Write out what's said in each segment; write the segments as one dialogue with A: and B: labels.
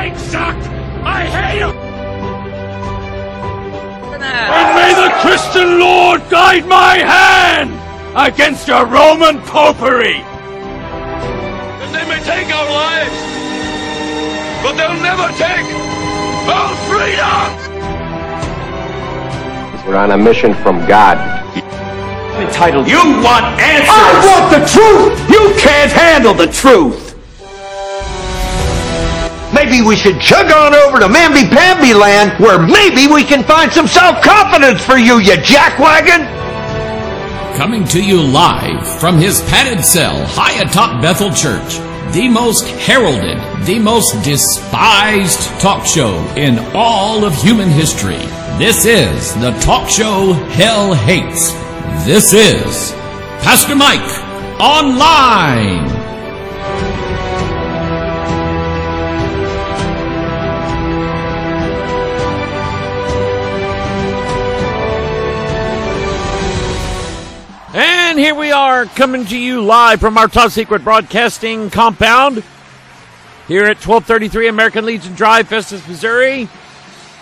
A: snake sucked! I hate him! And may the Christian Lord guide my hand against your Roman popery! And they may take our lives, but they'll never take our freedom!
B: We're on a mission from God.
A: Entitled, you want answers! I want the truth! You can't handle the truth!
C: Maybe we should chug on over to Mamby-Pamby land where maybe we can find some self-confidence for you, you jackwagon!
D: Coming to you live from his padded cell high atop Bethel Church, the most heralded, the most despised talk show in all of human history. This is the talk show Hell Hates. This is Pastor Mike Online.
E: And here we are coming to you live from our top secret broadcasting compound here at 1233 American Legion Drive, Festus, Missouri.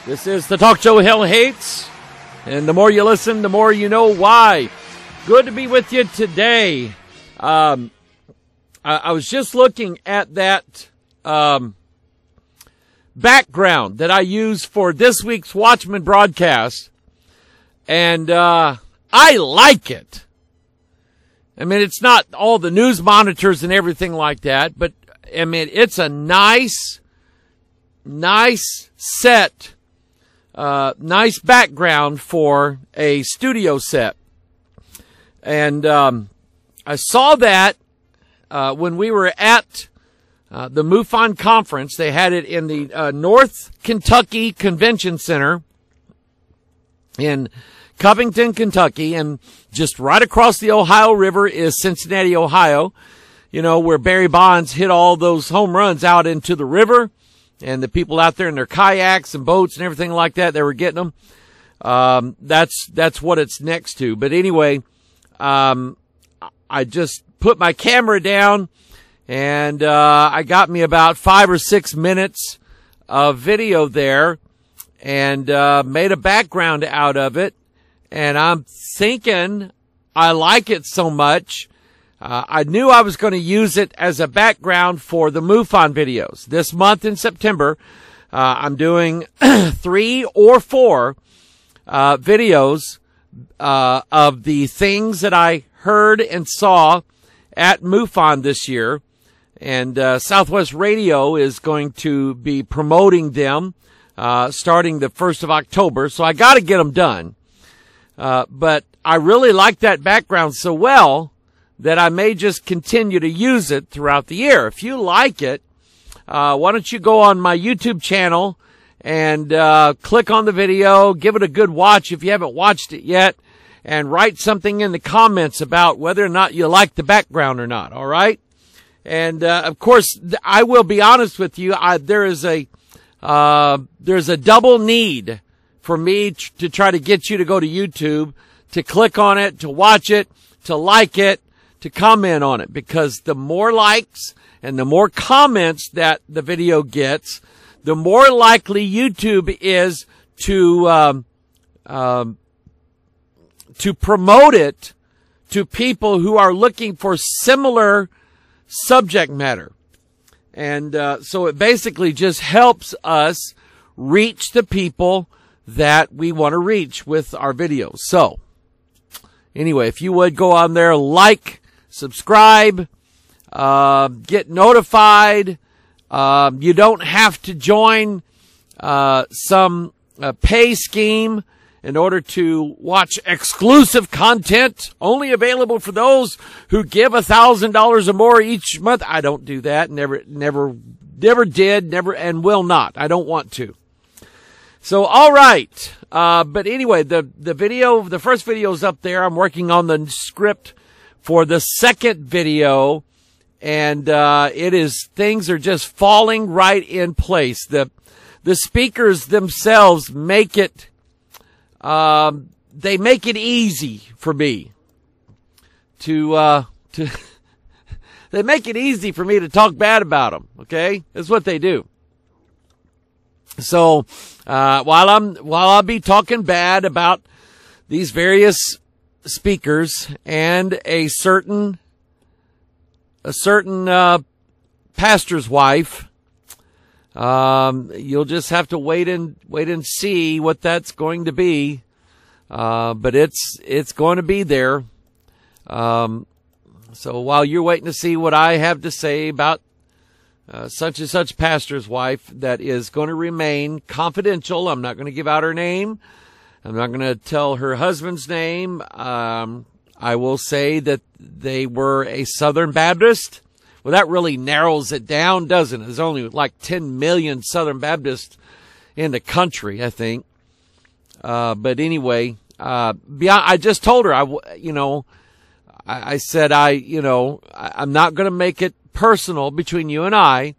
E: This is the talk show Hell Hates. And the more you listen, the more you know why. Good to be with you today. Um, I, I was just looking at that um, background that I use for this week's Watchman broadcast, and uh, I like it. I mean, it's not all the news monitors and everything like that, but I mean, it's a nice, nice set, uh, nice background for a studio set. And, um, I saw that, uh, when we were at, uh, the MUFON conference. They had it in the, uh, North Kentucky Convention Center in Covington, Kentucky, and just right across the Ohio River is Cincinnati, Ohio. You know, where Barry Bonds hit all those home runs out into the river and the people out there in their kayaks and boats and everything like that, they were getting them. Um, that's, that's what it's next to. But anyway, um, I just put my camera down and, uh, I got me about five or six minutes of video there and, uh, made a background out of it and I'm thinking I like it so much. Uh, I knew I was going to use it as a background for the MUFON videos. This month in September, uh, I'm doing three or four uh, videos uh, of the things that I heard and saw at MUFON this year. And uh, Southwest Radio is going to be promoting them uh, starting the 1st of October. So I got to get them done. Uh, but I really like that background so well that I may just continue to use it throughout the year. If you like it, uh, why don't you go on my YouTube channel and uh, click on the video, give it a good watch if you haven't watched it yet, and write something in the comments about whether or not you like the background or not. All right. And uh, of course, I will be honest with you. I, there is a uh, there's a double need for me to try to get you to go to YouTube, to click on it, to watch it, to like it, to comment on it. Because the more likes and the more comments that the video gets, the more likely YouTube is to, um, um, to promote it to people who are looking for similar subject matter. And uh, so it basically just helps us reach the people that we want to reach with our videos. So, anyway, if you would go on there, like, subscribe, uh, get notified. Uh, you don't have to join uh, some uh, pay scheme in order to watch exclusive content only available for those who give a thousand dollars or more each month. I don't do that. Never, never, never did, never, and will not. I don't want to. So, all right. Uh, but anyway, the, the video, the first video is up there. I'm working on the script for the second video. And, uh, it is, things are just falling right in place. The, the speakers themselves make it, um, they make it easy for me to, uh, to, they make it easy for me to talk bad about them. Okay. That's what they do. So, uh, while I'm, while I'll be talking bad about these various speakers and a certain, a certain, uh, pastor's wife, um, you'll just have to wait and wait and see what that's going to be. Uh, but it's it's going to be there. Um, so while you're waiting to see what I have to say about uh, such and such pastor's wife, that is going to remain confidential. I'm not going to give out her name. I'm not going to tell her husband's name. Um, I will say that they were a Southern Baptist. Well, that really narrows it down, doesn't it? There's only like 10 million Southern Baptists in the country, I think. Uh, but anyway, uh, beyond, I just told her, I, you know, I, I said, I, you know, I, I'm not going to make it personal between you and I,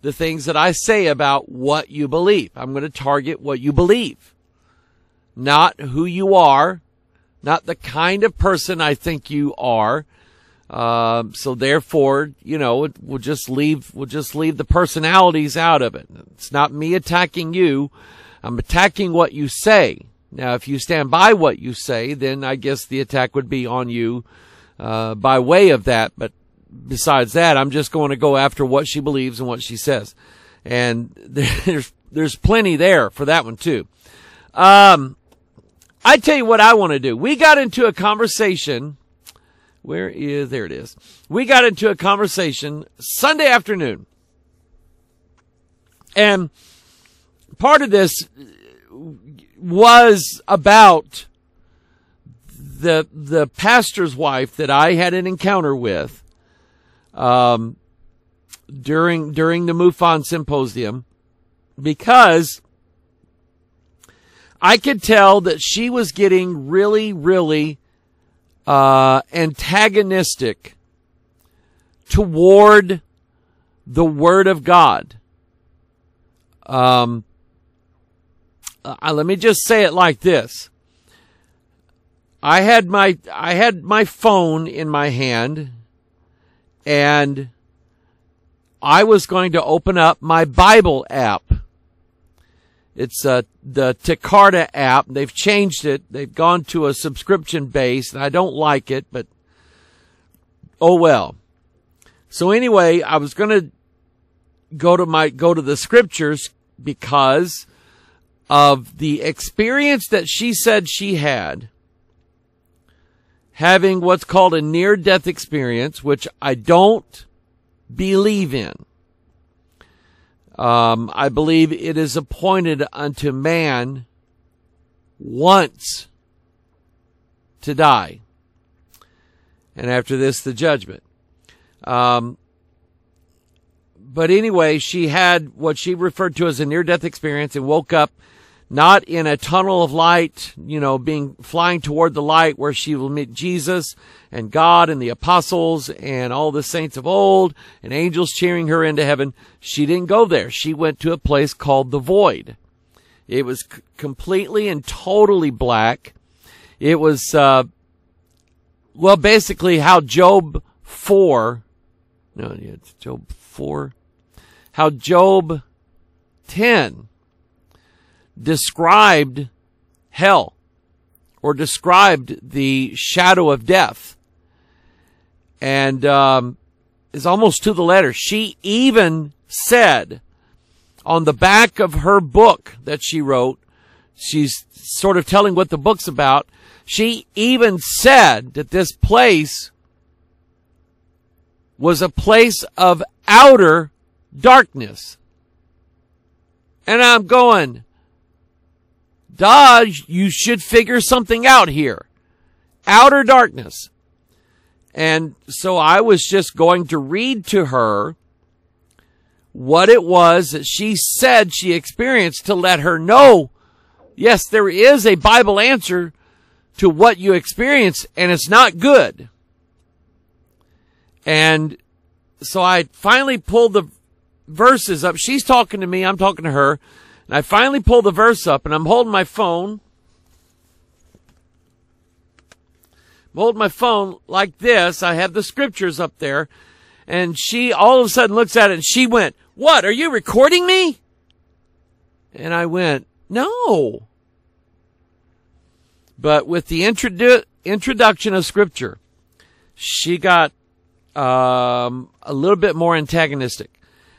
E: the things that I say about what you believe. I'm going to target what you believe, not who you are, not the kind of person I think you are. Uh, so therefore, you know, we'll just leave, we'll just leave the personalities out of it. It's not me attacking you. I'm attacking what you say. Now, if you stand by what you say, then I guess the attack would be on you, uh, by way of that. But besides that, I'm just going to go after what she believes and what she says. And there's, there's plenty there for that one too. Um, I tell you what I want to do. We got into a conversation where is, there it is. We got into a conversation Sunday afternoon. And part of this was about the, the pastor's wife that I had an encounter with, um, during, during the MUFON symposium because I could tell that she was getting really, really uh, antagonistic toward the Word of God. Um, uh, let me just say it like this. I had my I had my phone in my hand and I was going to open up my Bible app it's uh, the Tecarta app. They've changed it. They've gone to a subscription base, and I don't like it, but oh well. So anyway, I was going to go to my go to the scriptures because of the experience that she said she had having what's called a near death experience, which I don't believe in. Um, I believe it is appointed unto man once to die. And after this, the judgment. Um, but anyway, she had what she referred to as a near death experience and woke up not in a tunnel of light, you know, being flying toward the light where she will meet Jesus and God and the apostles and all the saints of old and angels cheering her into heaven. She didn't go there. She went to a place called the void. It was c- completely and totally black. It was, uh, well, basically how Job 4, no, it's Job 4, how Job 10 described hell or described the shadow of death and um, is almost to the letter. She even said on the back of her book that she wrote, she's sort of telling what the book's about. She even said that this place was a place of outer darkness. And I'm going, Dodge, you should figure something out here. Outer darkness. And so I was just going to read to her what it was that she said she experienced to let her know, yes, there is a Bible answer to what you experience and it's not good. And so I finally pulled the verses up. She's talking to me. I'm talking to her. And I finally pull the verse up and I'm holding my phone. I'm holding my phone like this. I have the scriptures up there. And she all of a sudden looks at it and she went, What? Are you recording me? And I went, no. But with the introdu- introduction of scripture, she got um, a little bit more antagonistic.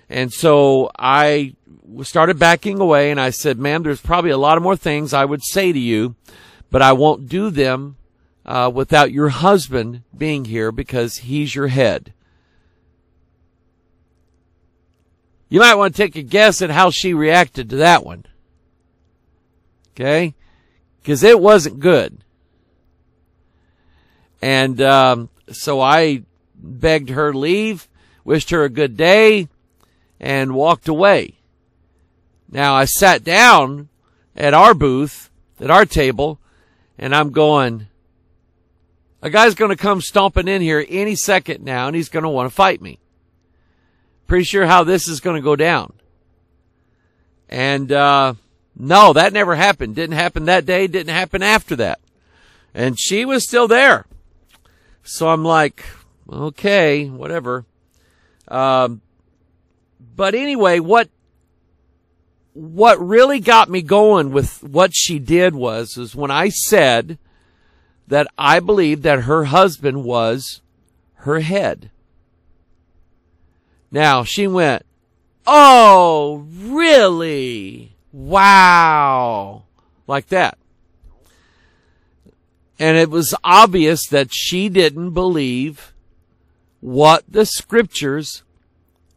E: And so I started backing away and I said, ma'am, there's probably a lot of more things I would say to you, but I won't do them uh, without your husband being here because he's your head. You might want to take a guess at how she reacted to that one. Okay? Because it wasn't good. And um, so I begged her leave, wished her a good day, and walked away. Now I sat down at our booth, at our table, and I'm going, a guy's going to come stomping in here any second now, and he's going to want to fight me. Pretty sure how this is going to go down. And, uh, no, that never happened. Didn't happen that day. Didn't happen after that. And she was still there. So I'm like, okay, whatever. Um, but anyway, what, what really got me going with what she did was, is when I said that I believed that her husband was her head. Now she went, Oh, really? Wow. Like that. And it was obvious that she didn't believe what the scriptures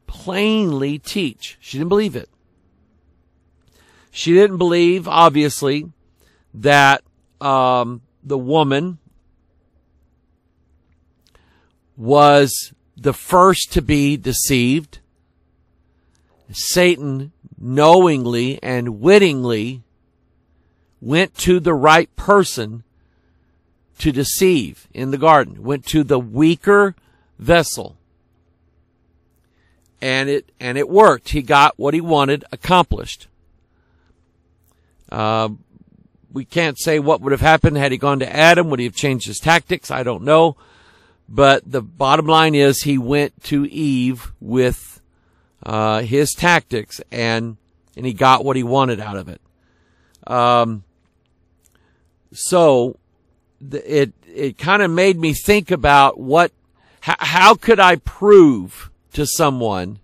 E: plainly teach. She didn't believe it. She didn't believe, obviously, that um, the woman was the first to be deceived. Satan knowingly and wittingly went to the right person to deceive in the garden, went to the weaker vessel. And it, and it worked. He got what he wanted accomplished. Uh, we can't say what would have happened had he gone to Adam. Would he have changed his tactics? I don't know. But the bottom line is he went to Eve with uh, his tactics and and he got what he wanted out of it. Um, so it it kind of made me think about what how, how could I prove to someone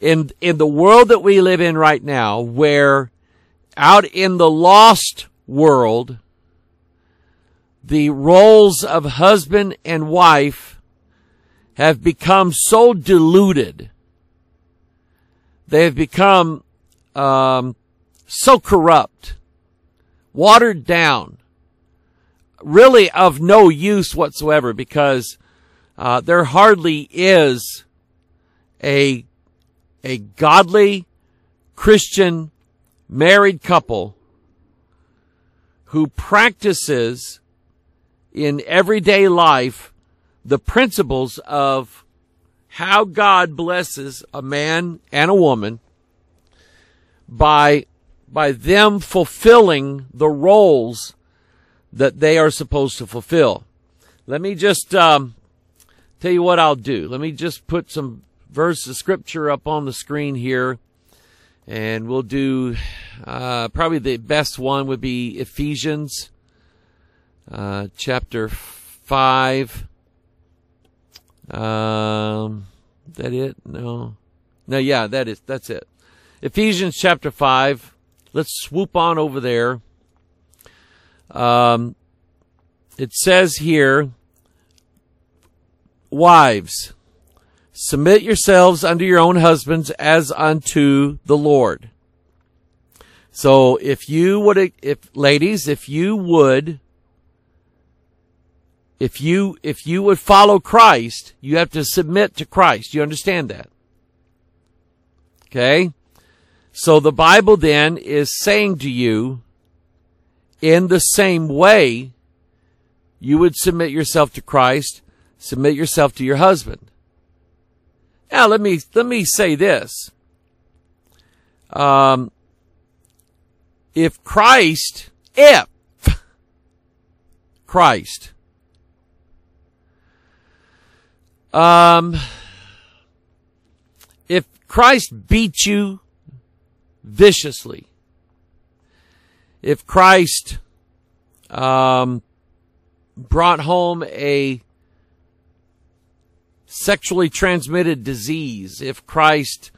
E: in in the world that we live in right now where out in the lost world the roles of husband and wife have become so diluted. They have become um, so corrupt, watered down, really of no use whatsoever because uh, there hardly is a a godly Christian married couple who practices in everyday life the principles of how God blesses a man and a woman by by them fulfilling the roles that they are supposed to fulfill. Let me just um, tell you what I'll do. Let me just put some verses of scripture up on the screen here, and we'll do uh, probably the best one would be Ephesians uh, chapter 5. Um, that it? No. No, yeah, that is, that's it. Ephesians chapter 5. Let's swoop on over there. Um, it says here, wives, submit yourselves unto your own husbands as unto the Lord. So if you would, if ladies, if you would if you, if you would follow Christ, you have to submit to Christ. You understand that? Okay? So the Bible then is saying to you, in the same way, you would submit yourself to Christ, submit yourself to your husband. Now let me, let me say this. Um, if Christ, if Christ um, if Christ beat you viciously. If Christ um, brought home a sexually transmitted disease, if Christ,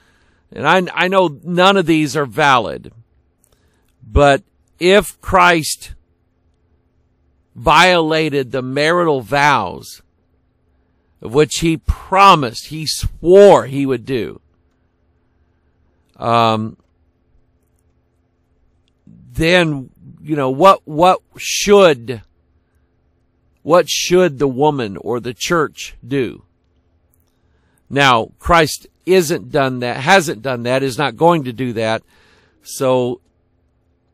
E: and I, I know none of these are valid, but if Christ violated the marital vows of which he promised, he swore he would do, um, then you know what what should what should the woman or the church do? Now, Christ isn't done that, hasn't done that, is not going to do that. So,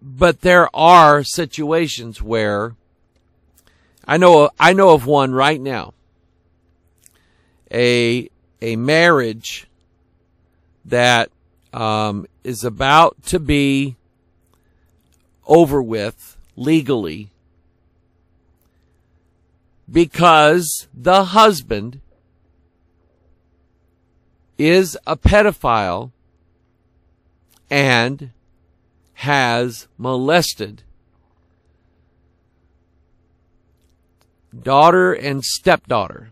E: but there are situations where I know, I know of one right now. A, a marriage that, um, is about to be over with legally because the husband is a pedophile and has molested daughter and stepdaughter.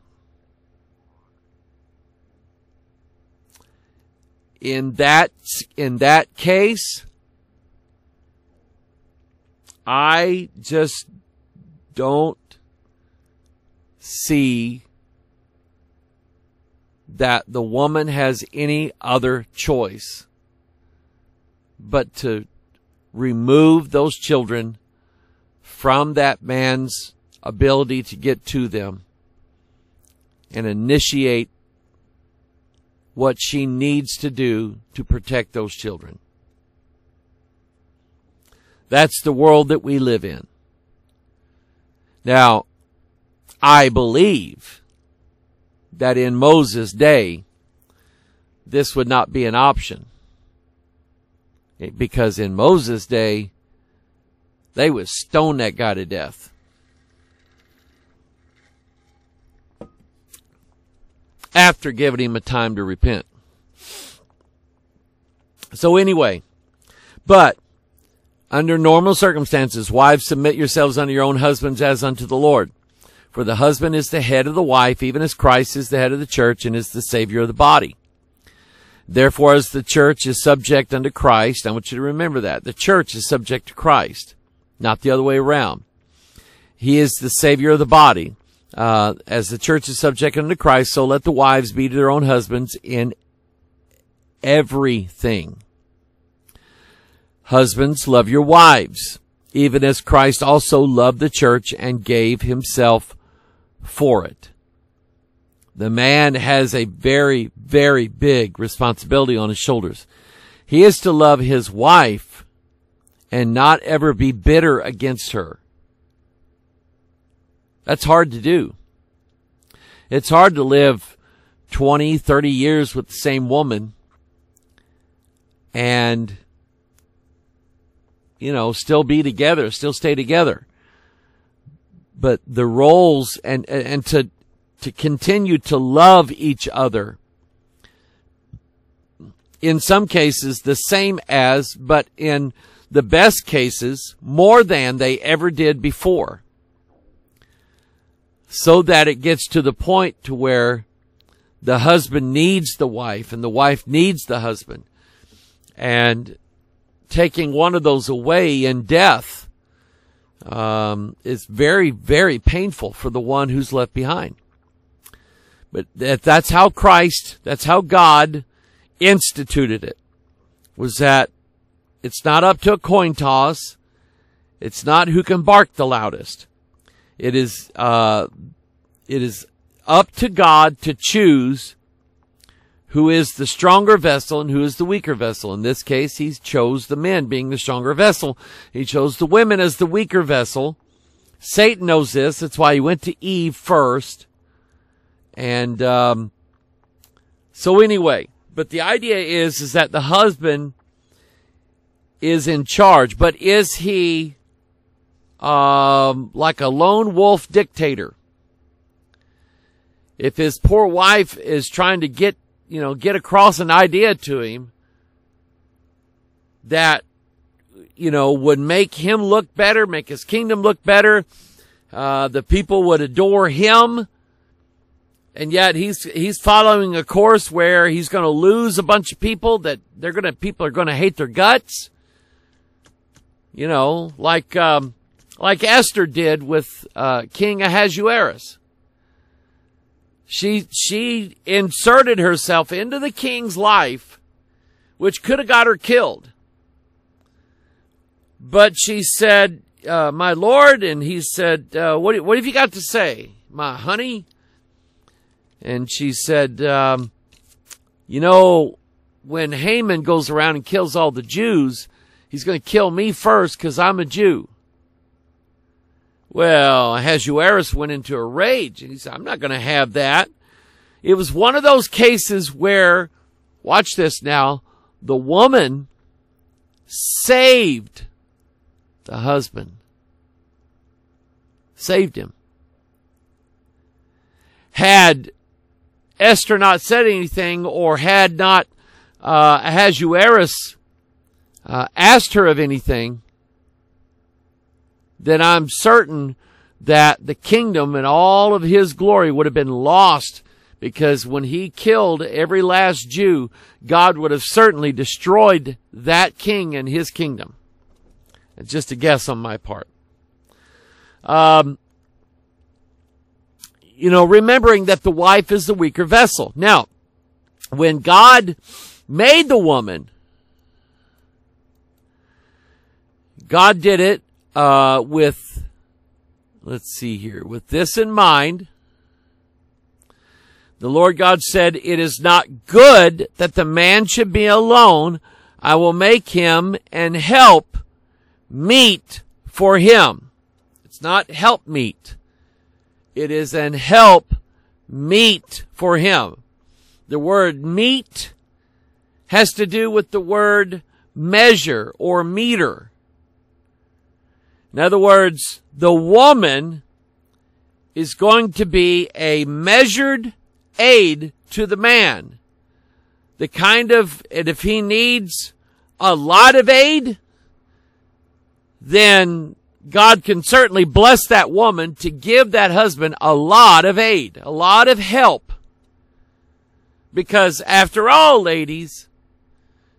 E: In that, in that case, I just don't see that the woman has any other choice but to remove those children from that man's ability to get to them and initiate what she needs to do to protect those children. That's the world that we live in. Now, I believe that in Moses' day, this would not be an option. Because in Moses' day, they would stone that guy to death. After giving him a time to repent. So anyway, but under normal circumstances, wives submit yourselves unto your own husbands as unto the Lord. For the husband is the head of the wife, even as Christ is the head of the church and is the Savior of the body. Therefore, as the church is subject unto Christ, I want you to remember that. The church is subject to Christ, not the other way around. He is the Savior of the body. Uh, as the church is subject unto Christ, so let the wives be to their own husbands in everything. Husbands, love your wives, even as Christ also loved the church and gave himself for it. The man has a very, very big responsibility on his shoulders. He is to love his wife and not ever be bitter against her. That's hard to do. It's hard to live 20, 30 years with the same woman and, you know, still be together, still stay together but the roles and, and to, to continue to love each other. In some cases, the same as, but in the best cases, more than they ever did before. So that it gets to the point to where the husband needs the wife and the wife needs the husband. And taking one of those away in death um, is very, very painful for the one who's left behind. But that, that's how Christ, that's how God instituted it. Was that it's not up to a coin toss. It's not who can bark the loudest. It is, uh, it is up to God to choose who is the stronger vessel and who is the weaker vessel. In this case, he chose the men being the stronger vessel. He chose the women as the weaker vessel. Satan knows this. That's why he went to Eve first. And, um, so anyway, but the idea is, is that the husband is in charge, but is he, um, like a lone wolf dictator? If his poor wife is trying to get you know, get across an idea to him, that, you know, would make him look better, make his kingdom look better. Uh, the people would adore him. And yet he's, he's following a course where he's going to lose a bunch of people that they're going to, people are going to hate their guts. You know, like, um, like Esther did with, uh, King Ahasuerus. She, she inserted herself into the king's life, which could have got her killed. But she said, uh, my lord, and he said, uh, what, what have you got to say, my honey? And she said, um, you know, when Haman goes around and kills all the Jews, he's going to kill me first because I'm a Jew. Well, Ahasuerus went into a rage and he said, I'm not going to have that. It was one of those cases where, watch this now, the woman saved the husband. Saved him. Had Esther not said anything or had not uh, Ahasuerus uh, asked her of anything, then I'm certain that the kingdom and all of his glory would have been lost because when he killed every last Jew, God would have certainly destroyed that king and his kingdom. It's just a guess on my part. Um, you know, remembering that the wife is the weaker vessel. Now, when God made the woman, God did it uh, with, let's see here, with this in mind. The Lord God said, It is not good that the man should be alone. I will make him and help meet for him. It's not help meet. It is an help meet for him. The word meet has to do with the word measure or meter. In other words, the woman is going to be a measured aid to the man. The kind of, and if he needs a lot of aid, then God can certainly bless that woman to give that husband a lot of aid, a lot of help. Because after all, ladies,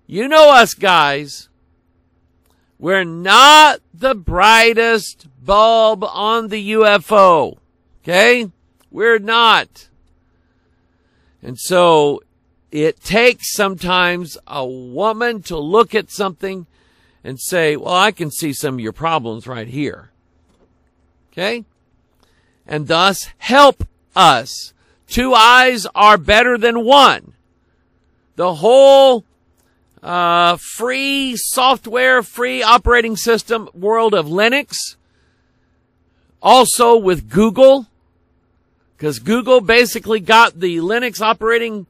E: you know us guys, we're not the brightest bulb on the UFO. Okay? We're not. And so it takes sometimes a woman to look at something and say, well, I can see some of your problems right here. Okay? And thus help us. Two eyes are better than one. The whole uh, free software, free operating system world of Linux, also with Google, because Google basically got the Linux operating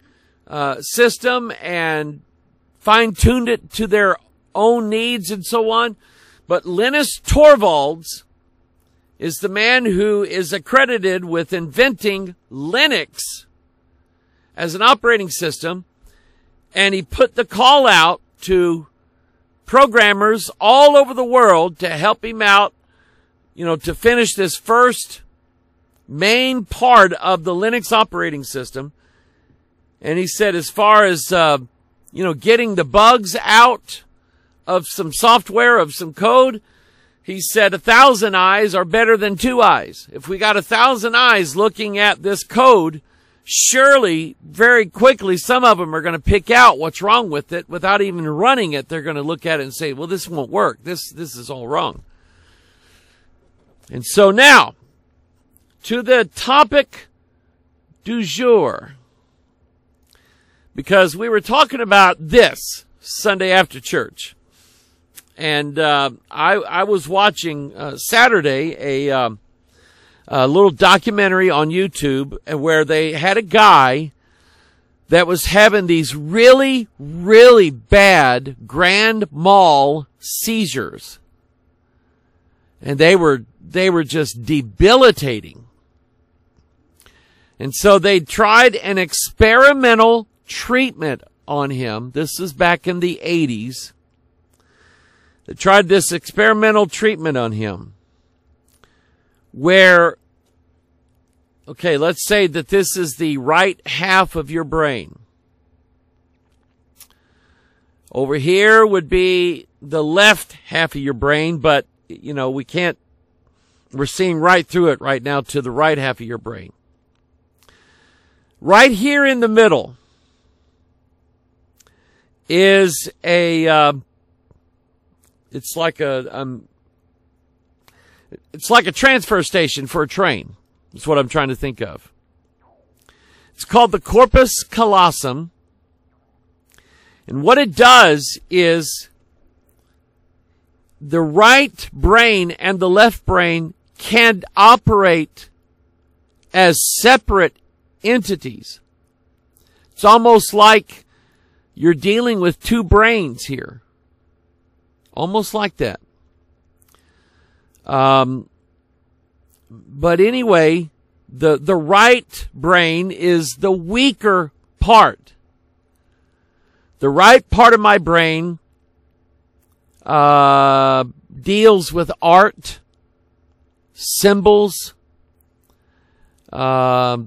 E: uh, system and fine tuned it to their own needs and so on. But Linus Torvalds is the man who is accredited with inventing Linux as an operating system. And he put the call out to programmers all over the world to help him out, you know, to finish this first main part of the Linux operating system. And he said, as far as, uh, you know, getting the bugs out, of some software, of some code, he said a thousand eyes are better than two eyes. If we got a thousand eyes looking at this code, surely very quickly some of them are going to pick out what's wrong with it without even running it. They're going to look at it and say, well, this won't work. This, this is all wrong. And so now to the topic du jour. Because we were talking about this Sunday after church and uh, I I was watching uh, Saturday a, um, a little documentary on YouTube where they had a guy that was having these really really bad grand mal seizures, and they were they were just debilitating. And so they tried an experimental treatment on him. This is back in the 80s They tried this experimental treatment on him where, okay, let's say that this is the right half of your brain. Over here would be the left half of your brain, but, you know, we can't, we're seeing right through it right now to the right half of your brain. Right here in the middle is a, uh, it's like a, um, it's like a transfer station for a train. That's what I'm trying to think of. It's called the corpus callosum. And what it does is the right brain and the left brain can operate as separate entities. It's almost like you're dealing with two brains here. Almost like that. Um, but anyway, the, the right brain is the weaker part. The right part of my brain, uh, deals with art, symbols, uh,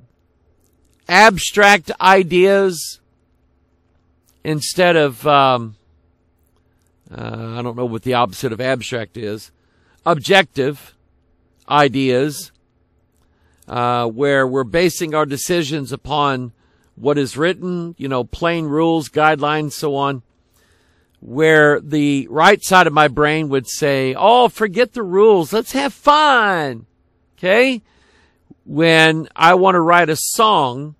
E: abstract ideas instead of, um, uh, I don't know what the opposite of abstract is, objective ideas, uh, where we're basing our decisions upon what is written, you know, plain rules, guidelines, so on, where the right side of my brain would say, Oh, forget the rules. Let's have fun. Okay. When I want to write a song,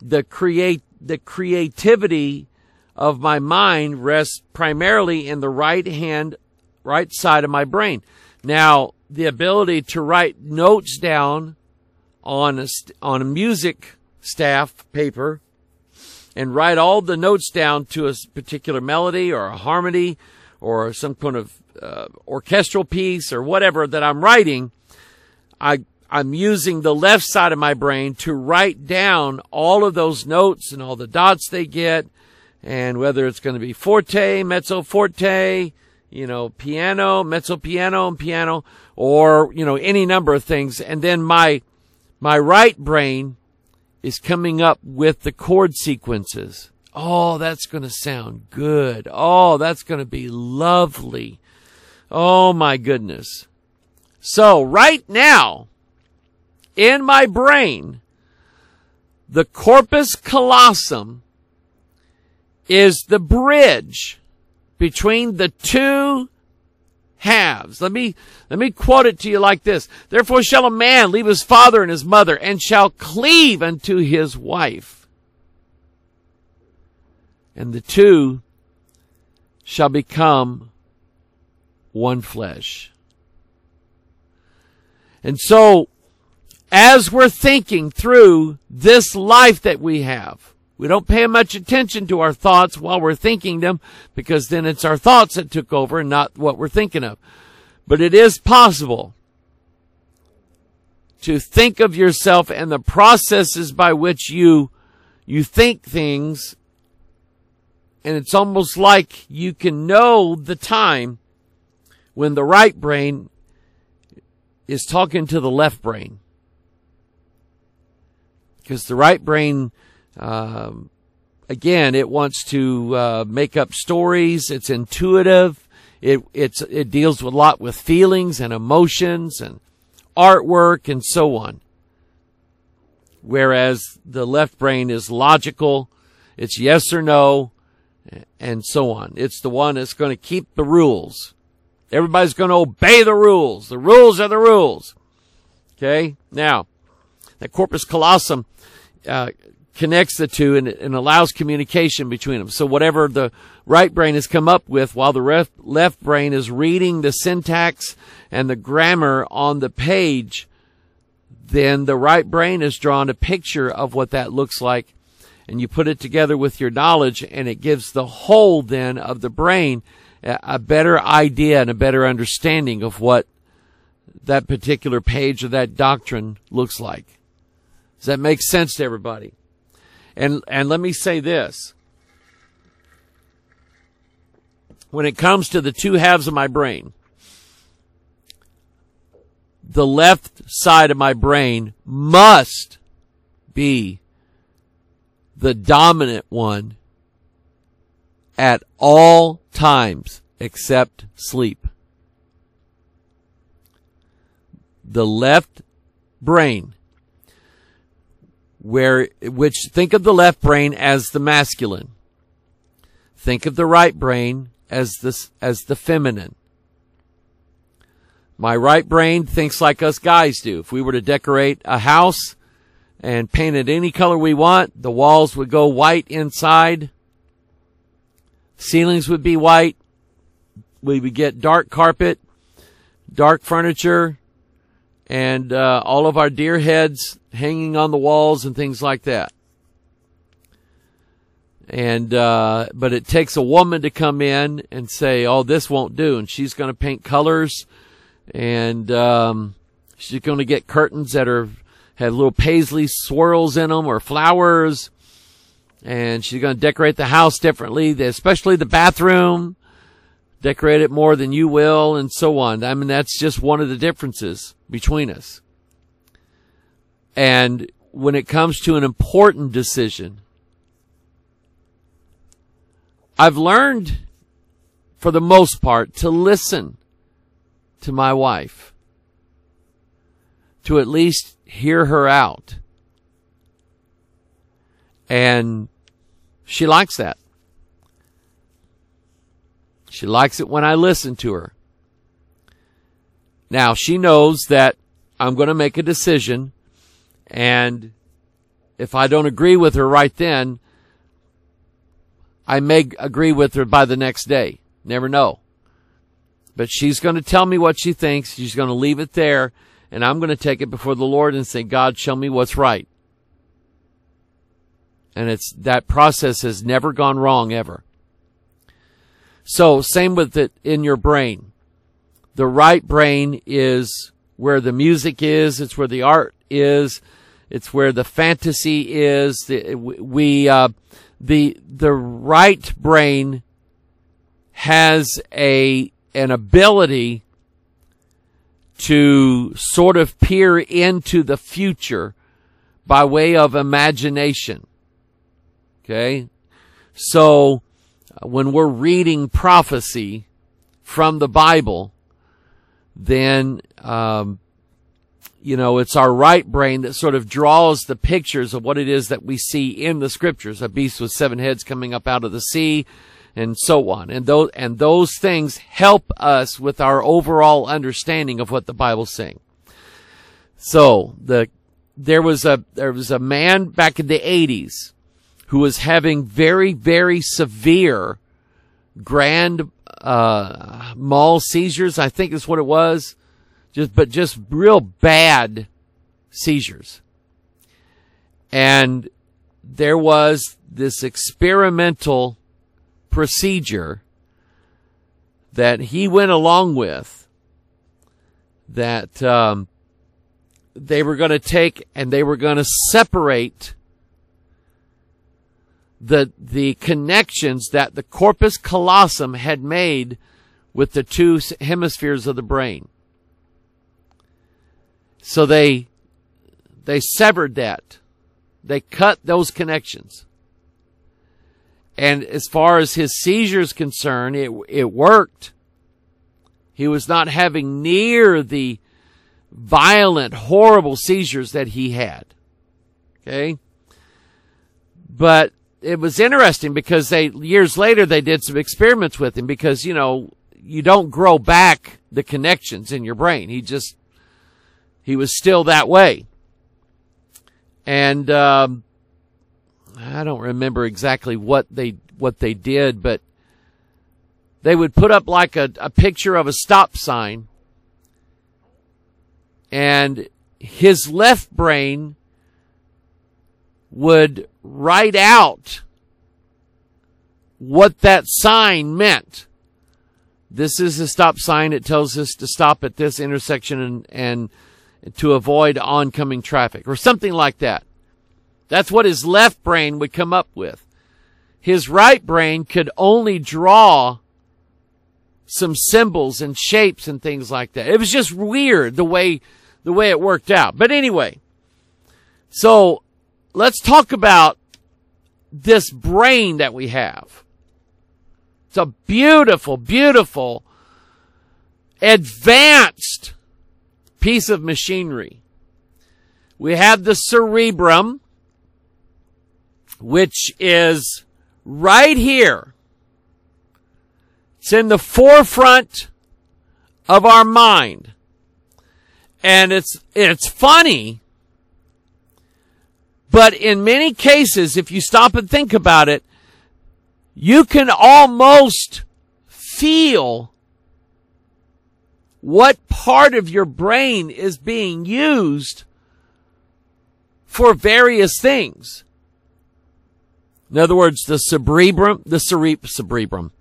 E: the create, the creativity of my mind rests primarily in the right hand, right side of my brain. Now, the ability to write notes down on a, on a music staff paper and write all the notes down to a particular melody or a harmony or some kind of uh, orchestral piece or whatever that I'm writing, I I'm using the left side of my brain to write down all of those notes and all the dots they get, and whether it's going to be forte, mezzo forte, you know, piano, mezzo piano, and piano, or you know any number of things, and then my my right brain is coming up with the chord sequences. Oh, that's going to sound good. Oh, that's going to be lovely. Oh my goodness. So right now, in my brain, the corpus callosum is the bridge between the two halves. Let me, let me quote it to you like this. Therefore shall a man leave his father and his mother and shall cleave unto his wife. And the two shall become one flesh. And so, as we're thinking through this life that we have, we don't pay much attention to our thoughts while we're thinking them because then it's our thoughts that took over and not what we're thinking of. But it is possible to think of yourself and the processes by which you, you think things. And it's almost like you can know the time when the right brain is talking to the left brain. Because the right brain um, again, it wants to uh, make up stories. It's intuitive. It it's it deals a lot with feelings and emotions and artwork and so on. Whereas the left brain is logical. It's yes or no and so on. It's the one that's going to keep the rules. Everybody's going to obey the rules. The rules are the rules. Okay. Now, that corpus callosum uh, connects the two and, and, allows communication between them. So whatever the right brain has come up with while the left, left brain is reading the syntax and the grammar on the page, then the right brain has drawn a picture of what that looks like and you put it together with your knowledge and it gives the whole then of the brain a better idea and a better understanding of what that particular page of that doctrine looks like. Does that make sense to everybody? And, and let me say this. when it comes to the two halves of my brain, the left side of my brain must be the dominant one at all times except sleep. The left brain where which think of the left brain as the masculine. Think of the right brain as the as the feminine. My right brain thinks like us guys do. If we were to decorate a house and paint it any color we want, the walls would go white inside. Ceilings would be white. We would get dark carpet, dark furniture, and uh, all of our deer heads hanging on the walls and things like that. And uh, but it takes a woman to come in and say, "Oh, this won't do," and she's going to paint colors and um, she's going to get curtains that are have little paisley swirls in them or flowers, and she's going to decorate the house differently, especially the bathroom. Decorate it more than you will, and so on. I mean, that's just one of the differences between us. And when it comes to an important decision, I've learned, for the most part, to listen to my wife to at least hear her out. And she likes that. She likes it when I listen to her. Now, she knows that I'm going to make a decision, and if I don't agree with her right then, I may agree with her by the next day. Never know. But she's going to tell me what she thinks. She's going to leave it there. And I'm going to take it before the Lord and say, God, show me what's right. And it's, that process has never gone wrong ever. So same with it in your brain. The right brain is where the music is. It's where the art is. It's where the fantasy is. We, uh, the, the right brain has a an ability to sort of peer into the future by way of imagination. Okay. So when we're reading prophecy from the Bible, then, um, you know, it's our right brain that sort of draws the pictures of what it is that we see in the scriptures. A beast with seven heads coming up out of the sea, and so on. And those, and those things help us with our overall understanding of what the Bible's saying. So the, there was a, there was a man back in the 80s who was having very, very severe grand, uh, mal seizures, I think is what it was. Just, but just real bad seizures. And there was this experimental procedure that he went along with that um, they were going to take and they were going to separate the the connections that the corpus callosum had made with the two hemispheres of the brain. So they they severed that. They cut those connections. And as far as his seizures concerned, it, it worked. He was not having near the violent, horrible seizures that he had. Okay. But it was interesting because they, years later, they did some experiments with him because, you know, you don't grow back the connections in your brain. He just, he was still that way. And, um, I don't remember exactly what they what they did, but they would put up like a, a picture of a stop sign and his left brain would write out what that sign meant. This is a stop sign. It tells us to stop at this intersection and, and to avoid oncoming traffic or something like that. That's what his left brain would come up with. His right brain could only draw some symbols and shapes and things like that. It was just weird the way, the way it worked out. But anyway, so let's talk about this brain that we have. It's a beautiful, beautiful, advanced piece of machinery. We have the cerebrum, which is right here. It's in the forefront of our mind. And it's, it's funny, but in many cases, if you stop and think about it, you can almost feel what part of your brain is being used for various things. In other words, the cerebrum, the cere- cerebrum,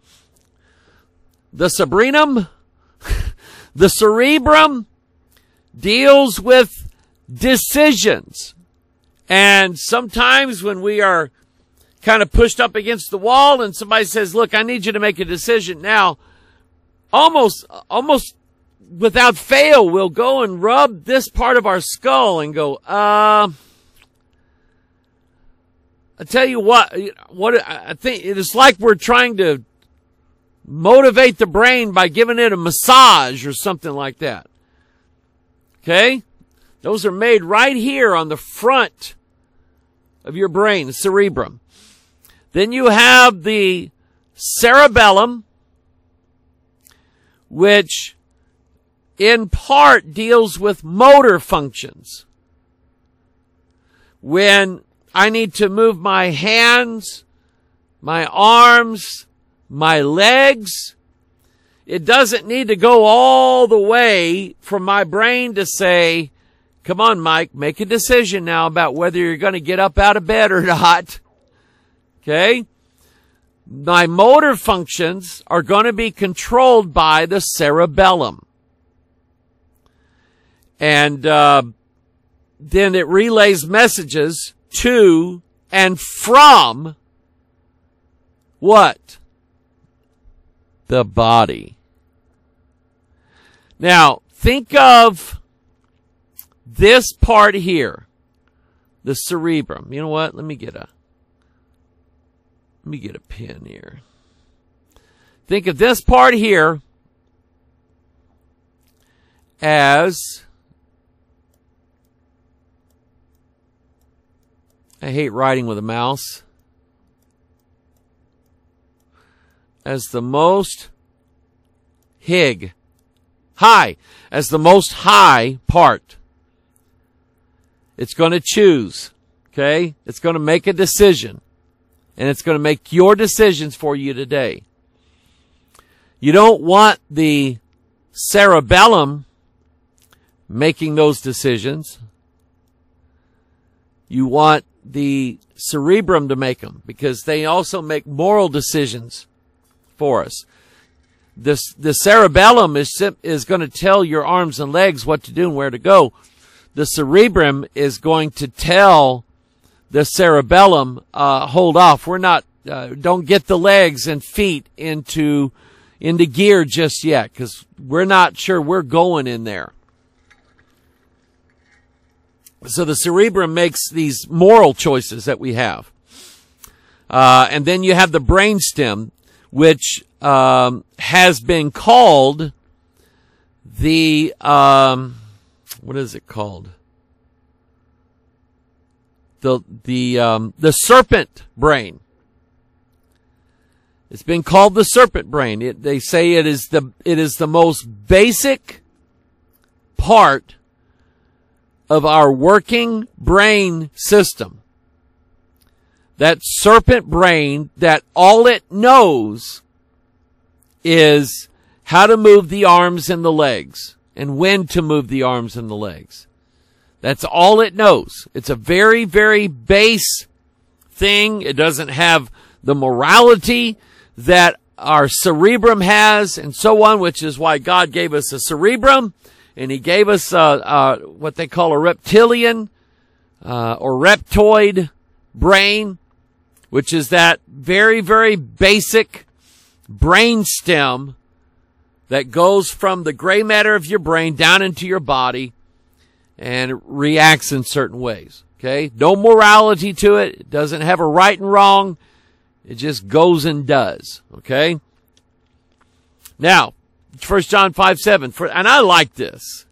E: the cerebrum, the cerebrum deals with decisions. And sometimes when we are kind of pushed up against the wall and somebody says, look, I need you to make a decision now, almost, almost without fail, we'll go and rub this part of our skull and go, uh, I tell you what, what I think it is like we're trying to motivate the brain by giving it a massage or something like that. Okay? Those are made right here on the front of your brain, the cerebrum. Then you have the cerebellum, which in part deals with motor functions. When I need to move my hands, my arms, my legs, it doesn't need to go all the way from my brain to say, come on, Mike, make a decision now about whether you're going to get up out of bed or not. Okay? My motor functions are going to be controlled by the cerebellum. And, uh, then it relays messages to and from what? The body. Now, think of this part here, the cerebrum. You know what? Let me get a let me get a pen here. Think of this part here as I hate writing with a mouse. As the most hig, high, as the most high part. It's going to choose. Okay? It's going to make a decision. And it's going to make your decisions for you today. You don't want the cerebellum making those decisions. You want the cerebrum to make them because they also make moral decisions for us. This, the cerebellum is, is going to tell your arms and legs what to do and where to go. The cerebrum is going to tell the cerebellum, uh, hold off. We're not, uh, don't get the legs and feet into, into gear just yet because we're not sure we're going in there. So the cerebrum makes these moral choices that we have. Uh, and then you have the brainstem, which um, has been called the um, what is it called? The the um, the serpent brain. It's been called the serpent brain. It, they say it is the it is the most basic part of our working brain system. That serpent brain that all it knows is how to move the arms and the legs and when to move the arms and the legs. That's all it knows. It's a very, very base thing. It doesn't have the morality that our cerebrum has and so on, which is why God gave us a cerebrum and he gave us what they call a reptilian uh, or reptoid brain, which is that very, very basic brain stem that goes from the gray matter of your brain down into your body and reacts in certain ways. Okay. No morality to it. It doesn't have a right and wrong. It just goes and does. Okay. Now, 1 John 5 7. For, and I like this.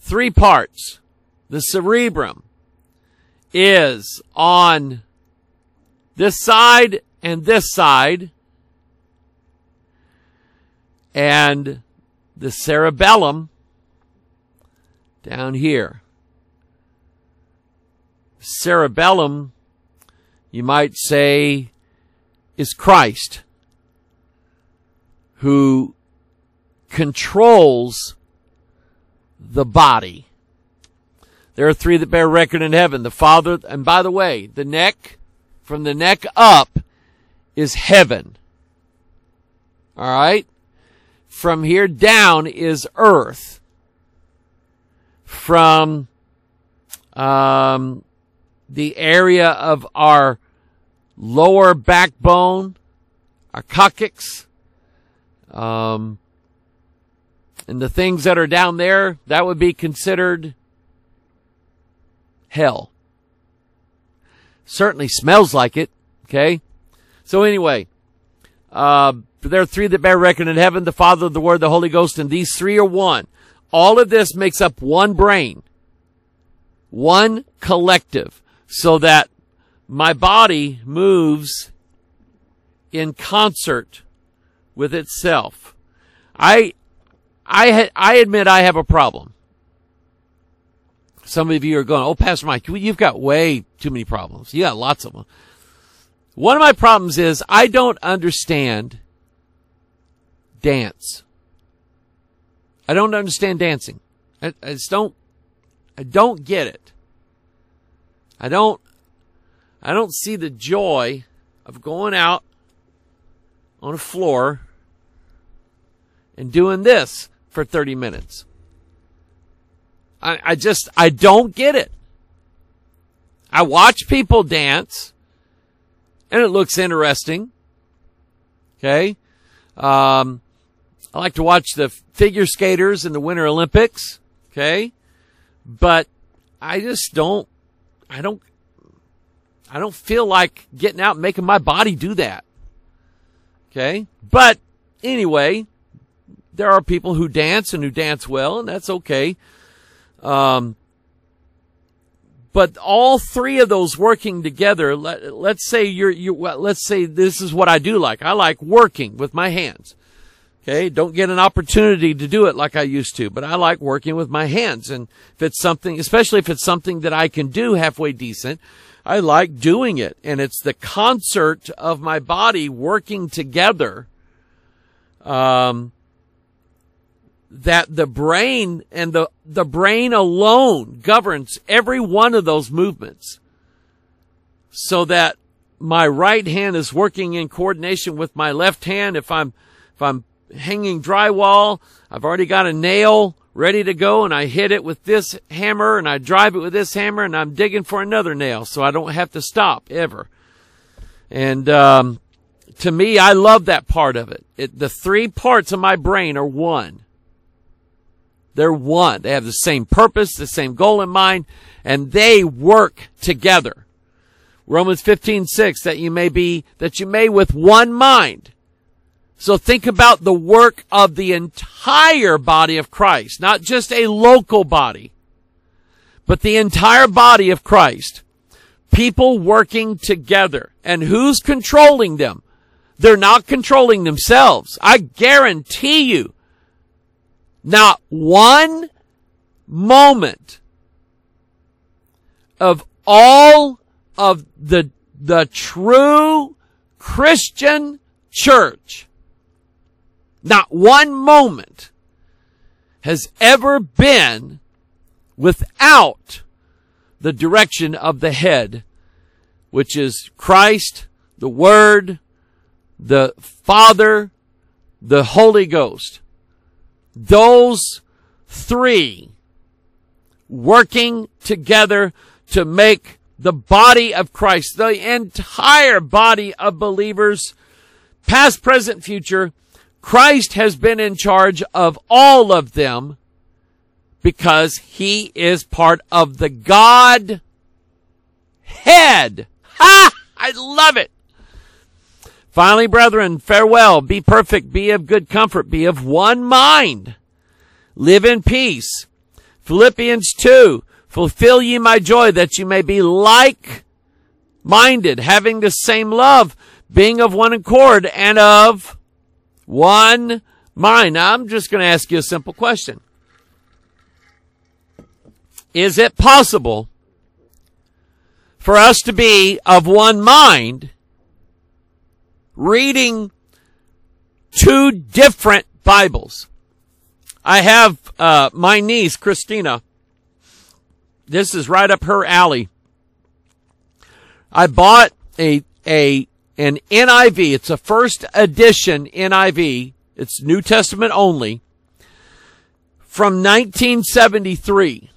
E: Three parts. The cerebrum is on this side and this side. And the cerebellum down here. Cerebellum, you might say, is Christ who controls the body. There are three that bear record in heaven. The Father, and by the way, the neck, from the neck up, is heaven. Alright? From here down is earth. From, um, the area of our lower backbone, our coccyx, um, and the things that are down there, that would be considered hell. Certainly smells like it. Okay. So anyway, uh, there are three that bear record in heaven, the Father, the Word, the Holy Ghost, and these three are one. All of this makes up one brain, one collective, so that my body moves in concert with itself. I, I, I admit I have a problem. Some of you are going, oh, Pastor Mike, you've got way too many problems. You got lots of them. One of my problems is I don't understand dance. I don't understand dancing. I, I just don't, I don't get it. I don't, I don't see the joy of going out on a floor and doing this for 30 minutes. I, I just, I don't get it. I watch people dance and it looks interesting. Okay. Um, I like to watch the figure skaters in the Winter Olympics. Okay. But I just don't, I don't, I don't feel like getting out and making my body do that. Okay. But anyway, there are people who dance and who dance well, and that's okay. Um, but all three of those working together, let, us say you're, you, let's say this is what I do like. I like working with my hands. Okay. Don't get an opportunity to do it like I used to, but I like working with my hands. And if it's something, especially if it's something that I can do halfway decent, I like doing it. And it's the concert of my body working together. Um, that the brain and the, the brain alone governs every one of those movements so that my right hand is working in coordination with my left hand. If I'm, if I'm hanging drywall, I've already got a nail ready to go and I hit it with this hammer and I drive it with this hammer and I'm digging for another nail so I don't have to stop ever. And, um, to me, I love that part of it. it. The three parts of my brain are one. They're one. They have the same purpose, the same goal in mind, and they work together. Romans 15, 6, that you may be, that you may with one mind. So think about the work of the entire body of Christ, not just a local body, but the entire body of Christ. People working together. And who's controlling them? They're not controlling themselves. I guarantee you not one moment of all of the, the true Christian church, not one moment has ever been without the direction of the head, which is Christ, the Word, the Father, the Holy Ghost. Those three working together to make the body of Christ, the entire body of believers, past, present, future, Christ has been in charge of all of them because he is part of the God head. Ha! I love it. Finally, brethren, farewell. Be perfect. Be of good comfort. Be of one mind. Live in peace. Philippians 2. Fulfill ye my joy that you may be like minded, having the same love, being of one accord and of one mind. Now, I'm just going to ask you a simple question. Is it possible for us to be of one mind reading two different Bibles? I have uh, my niece, Christina. This is right up her alley. I bought a a an NIV. It's a first edition NIV. It's New Testament only from 1973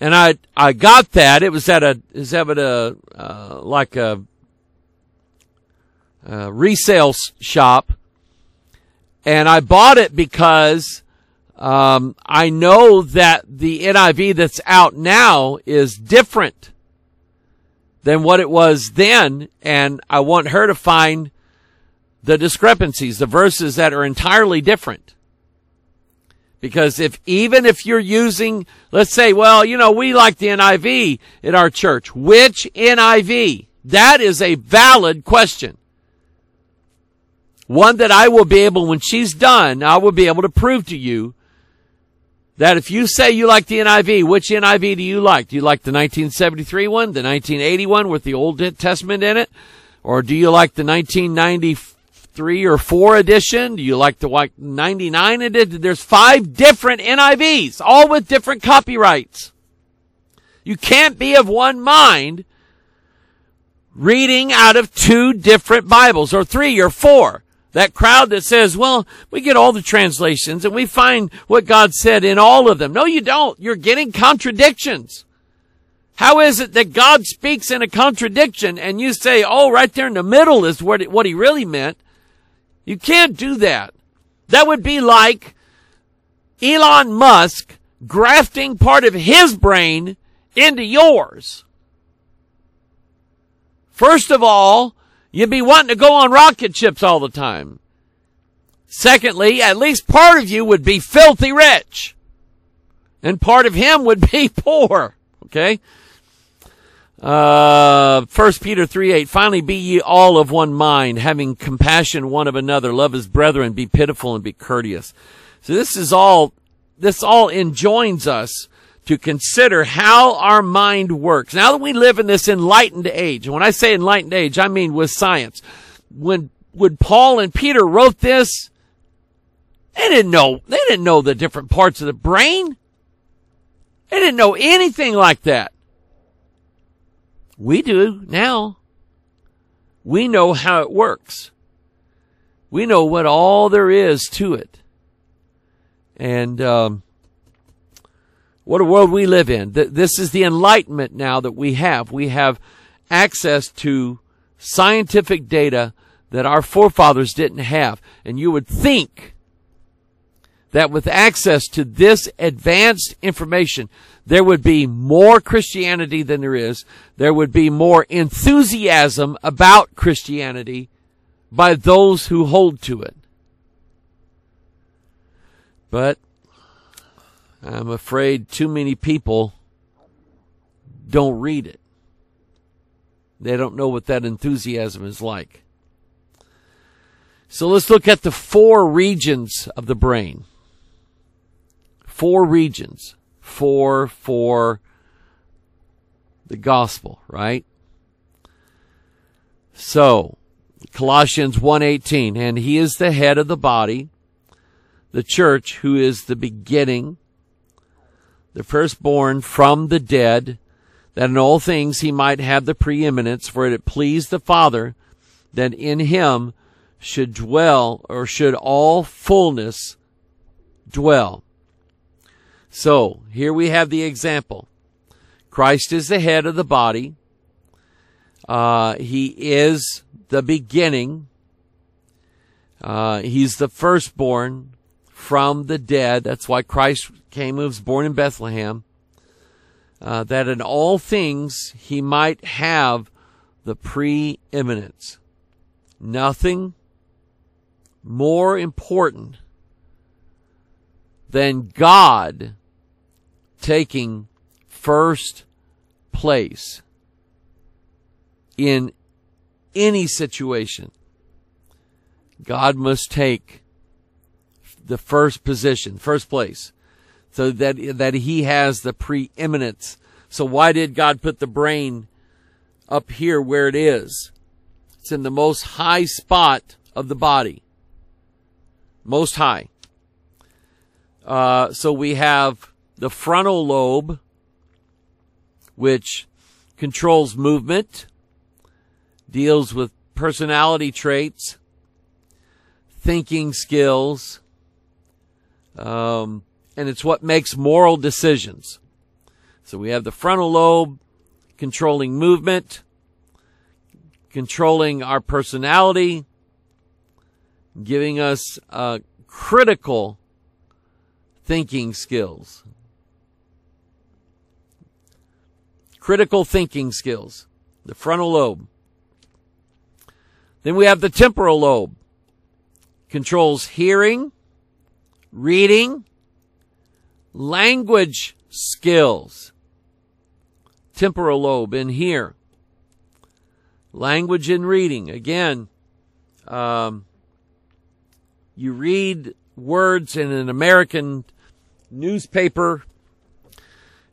E: and I I got that. It was at a is that at a uh, like a, a resale shop, and I bought it because um, I know that the NIV that's out now is different than what it was then, and I want her to find the discrepancies, the verses that are entirely different. Because if, even if you're using, let's say, well, you know, we like the NIV in our church. Which NIV? That is a valid question. One that I will be able, when she's done, I will be able to prove to you that if you say you like the NIV, which NIV do you like? Do you like the 1973 one, the 1981 with the Old Testament in it? Or do you like the 1993 or four edition? Do you like the like 99 edition? There's five different NIVs, all with different copyrights. You can't be of one mind reading out of two different Bibles or three or four. That crowd that says, well, we get all the translations and we find what God said in all of them. No, you don't. You're getting contradictions. How is it that God speaks in a contradiction and you say, oh, right there in the middle is what, what he really meant? You can't do that. That would be like Elon Musk grafting part of his brain into yours. First of all, you'd be wanting to go on rocket ships all the time. Secondly, at least part of you would be filthy rich. And part of him would be poor. Okay? Uh, First Peter 3 8, finally be ye all of one mind, having compassion one of another, love his brethren, be pitiful and be courteous. So this is all, this all enjoins us to consider how our mind works. Now that we live in this enlightened age, and when I say enlightened age, I mean with science. When, when Paul and Peter wrote this, they didn't know, they didn't know the different parts of the brain. They didn't know anything like that. We do now. We know how it works. We know what all there is to it. And um, what a world we live in. This is the enlightenment now that we have. We have access to scientific data that our forefathers didn't have. And you would think that with access to this advanced information, there would be more Christianity than there is. There would be more enthusiasm about Christianity by those who hold to it. But I'm afraid too many people don't read it. They don't know what that enthusiasm is like. So let's look at the four regions of the brain. Four regions for for the gospel, right? So, Colossians 1:18, and he is the head of the body, the church who is the beginning, the firstborn from the dead, that in all things he might have the preeminence, for it pleased the Father that in him should dwell or should all fullness dwell. So here we have the example. Christ is the head of the body. Uh, he is the beginning. Uh, he's the firstborn from the dead. That's why Christ came, was born in Bethlehem. Uh, that in all things he might have the preeminence. Nothing more important than God taking first place in any situation. God must take the first position, first place, so that, that he has the preeminence. So why did God put the brain up here where it is? It's in the most high spot of the body. Most high. Uh, so we have the frontal lobe, which controls movement, deals with personality traits, thinking skills, um, and it's what makes moral decisions. So we have the frontal lobe controlling movement, controlling our personality, giving us uh, critical thinking skills. Critical thinking skills. The frontal lobe. Then we have the temporal lobe. Controls hearing, reading, language skills. Temporal lobe in here. Language and reading. Again, um, you read words in an American newspaper,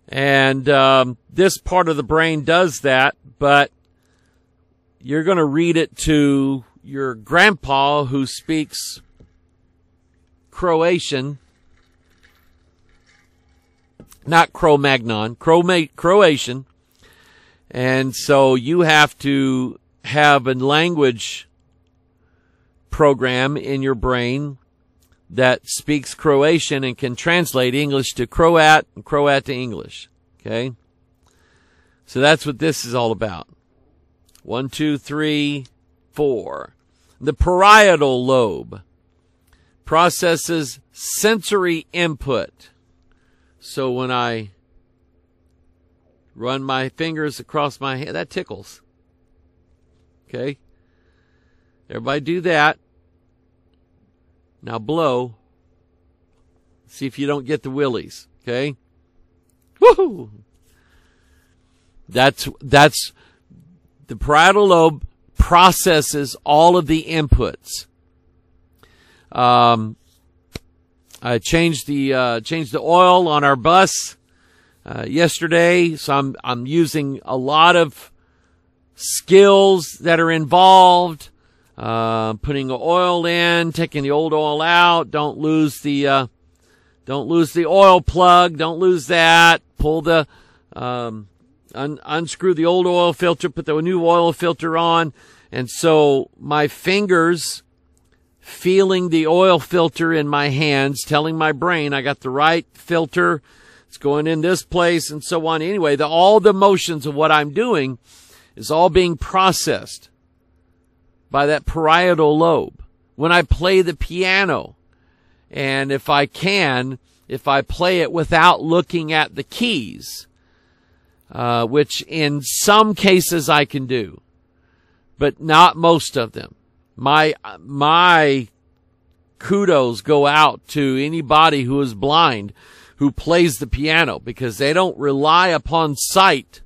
E: and um, this part of the brain does that, but you're going to read it to your grandpa who speaks Croatian, not Cro-Magnon, Croatian. And so you have to have a language program in your brain that speaks Croatian and can translate English to Croat and Croat to English. Okay? So that's what this is all about. One, two, three, four. The parietal lobe processes sensory input. So when I run my fingers across my hand, that tickles. Okay? Everybody do that. Now blow. See if you don't get the willies. Okay? Woohoo! That's, that's, the parietal lobe processes all of the inputs. Um, I changed the, uh, changed the oil on our bus, uh, yesterday. So I'm, I'm using a lot of skills that are involved uh, putting the oil in, taking the old oil out. Don't lose the, uh, don't lose the oil plug. Don't lose that. Pull the, um, un- unscrew the old oil filter, put the new oil filter on. And so my fingers feeling the oil filter in my hands, telling my brain I got the right filter. It's going in this place and so on. Anyway, the, all the motions of what I'm doing is all being processed by that parietal lobe. When I play the piano, and if I can, if I play it without looking at the keys, uh, which in some cases I can do, but not most of them. My, my kudos go out to anybody who is blind who plays the piano because they don't rely upon sight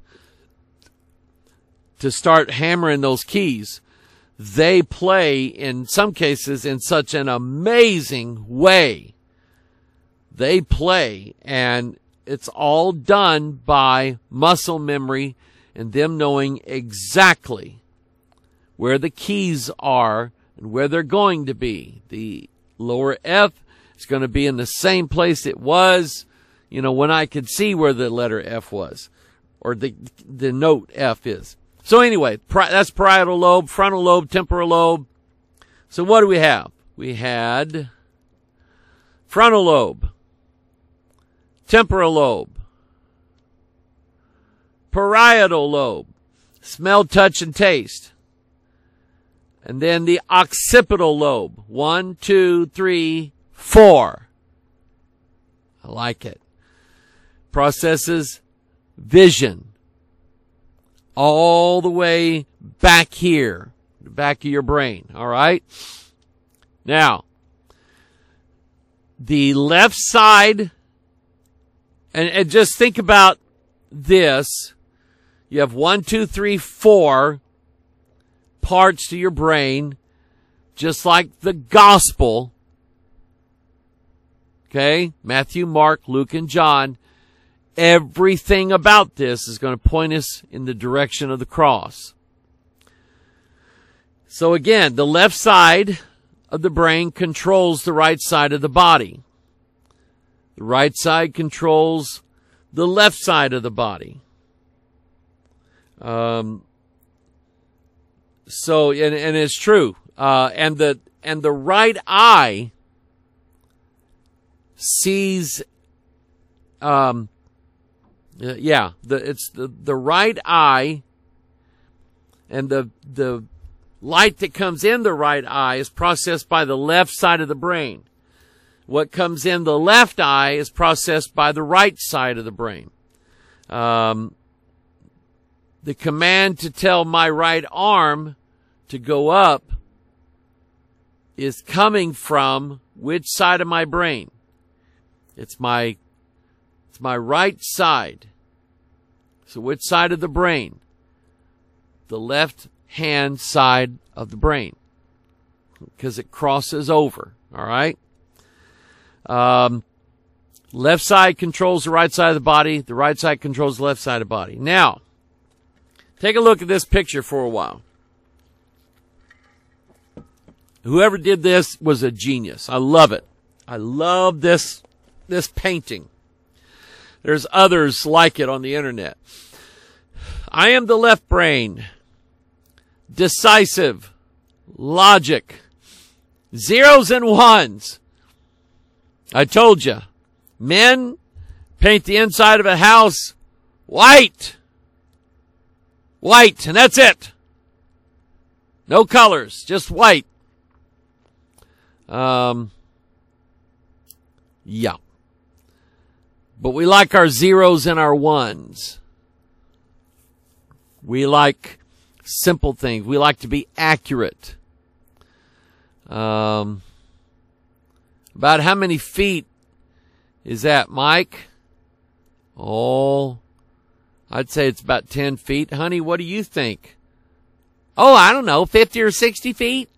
E: to start hammering those keys they play in some cases in such an amazing way. They play and it's all done by muscle memory and them knowing exactly where the keys are and where they're going to be. The lower F is going to be in the same place it was, you know, when I could see where the letter F was or the, the note F is. So anyway, that's parietal lobe, frontal lobe, temporal lobe. So what do we have? We had frontal lobe, temporal lobe, parietal lobe, smell, touch, and taste. And then the occipital lobe. One, two, three, four. I like it. Processes vision. All the way back here. The back of your brain. All right. Now, the left side, and, and just think about this. You have one, two, three, four parts to your brain, just like the gospel. Okay? Matthew, Mark, Luke, and John. Everything about this is going to point us in the direction of the cross. So again, the left side of the brain controls the right side of the body. The right side controls the left side of the body. Um, so, and, and it's true. Uh, and the, and the right eye sees, um, yeah, the, it's the, the right eye and the, the light that comes in the right eye is processed by the left side of the brain. What comes in the left eye is processed by the right side of the brain. Um, the command to tell my right arm to go up is coming from which side of my brain? It's my, it's my right side. So which side of the brain? The left hand side of the brain. Because it crosses over. All right. Um, left side controls the right side of the body. The right side controls the left side of the body. Now, take a look at this picture for a while. Whoever did this was a genius. I love it. I love this, this painting. There's others like it on the internet. I am the left brain. Decisive. Logic. Zeros and ones. I told you. Men paint the inside of a house white. White, and that's it. No colors, just white. Um, yeah. But we like our zeros and our ones. We like simple things. We like to be accurate. Um, about how many feet is that, Mike? Oh, I'd say it's about 10 feet. Honey, what do you think? Oh, I don't know, 50 or 60 feet?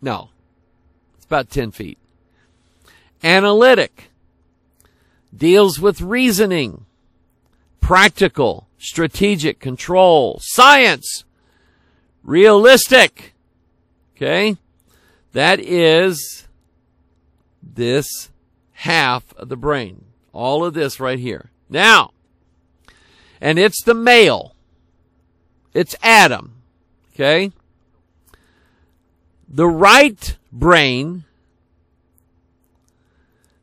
E: No. It's about 10 feet. Analytic deals with reasoning, practical, strategic, control, science, realistic. Okay? That is this half of the brain. All of this right here. Now, and it's the male. It's Adam. Okay? The right brain,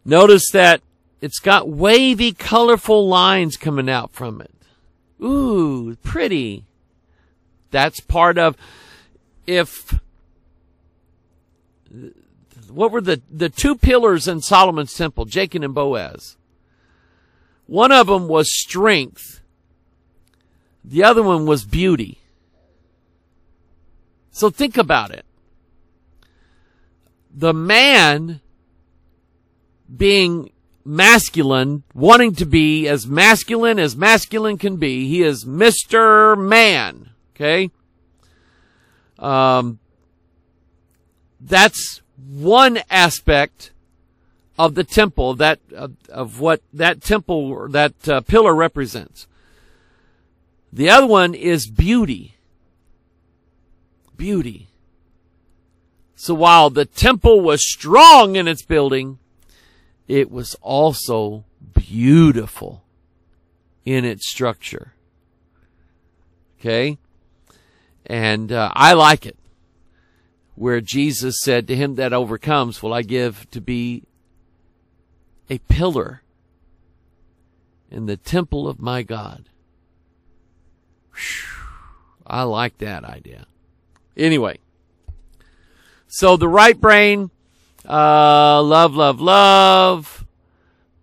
E: notice that it's got wavy, colorful lines coming out from it. Ooh, pretty. That's part of, if, what were the, the two pillars in Solomon's temple, Jachin and Boaz? One of them was strength. The other one was beauty. So think about it the man being masculine, wanting to be as masculine as masculine can be. He is Mr. Man. Okay. Um, that's one aspect of the temple that of, of what that temple that uh, pillar represents. The other one is beauty. Beauty. So while the temple was strong in its building, it was also beautiful in its structure. Okay? And uh, I like it. Where Jesus said, To him that overcomes, will I give to be a pillar in the temple of my God. Whew. I like that idea. Anyway, so the right brain, uh, love, love, love.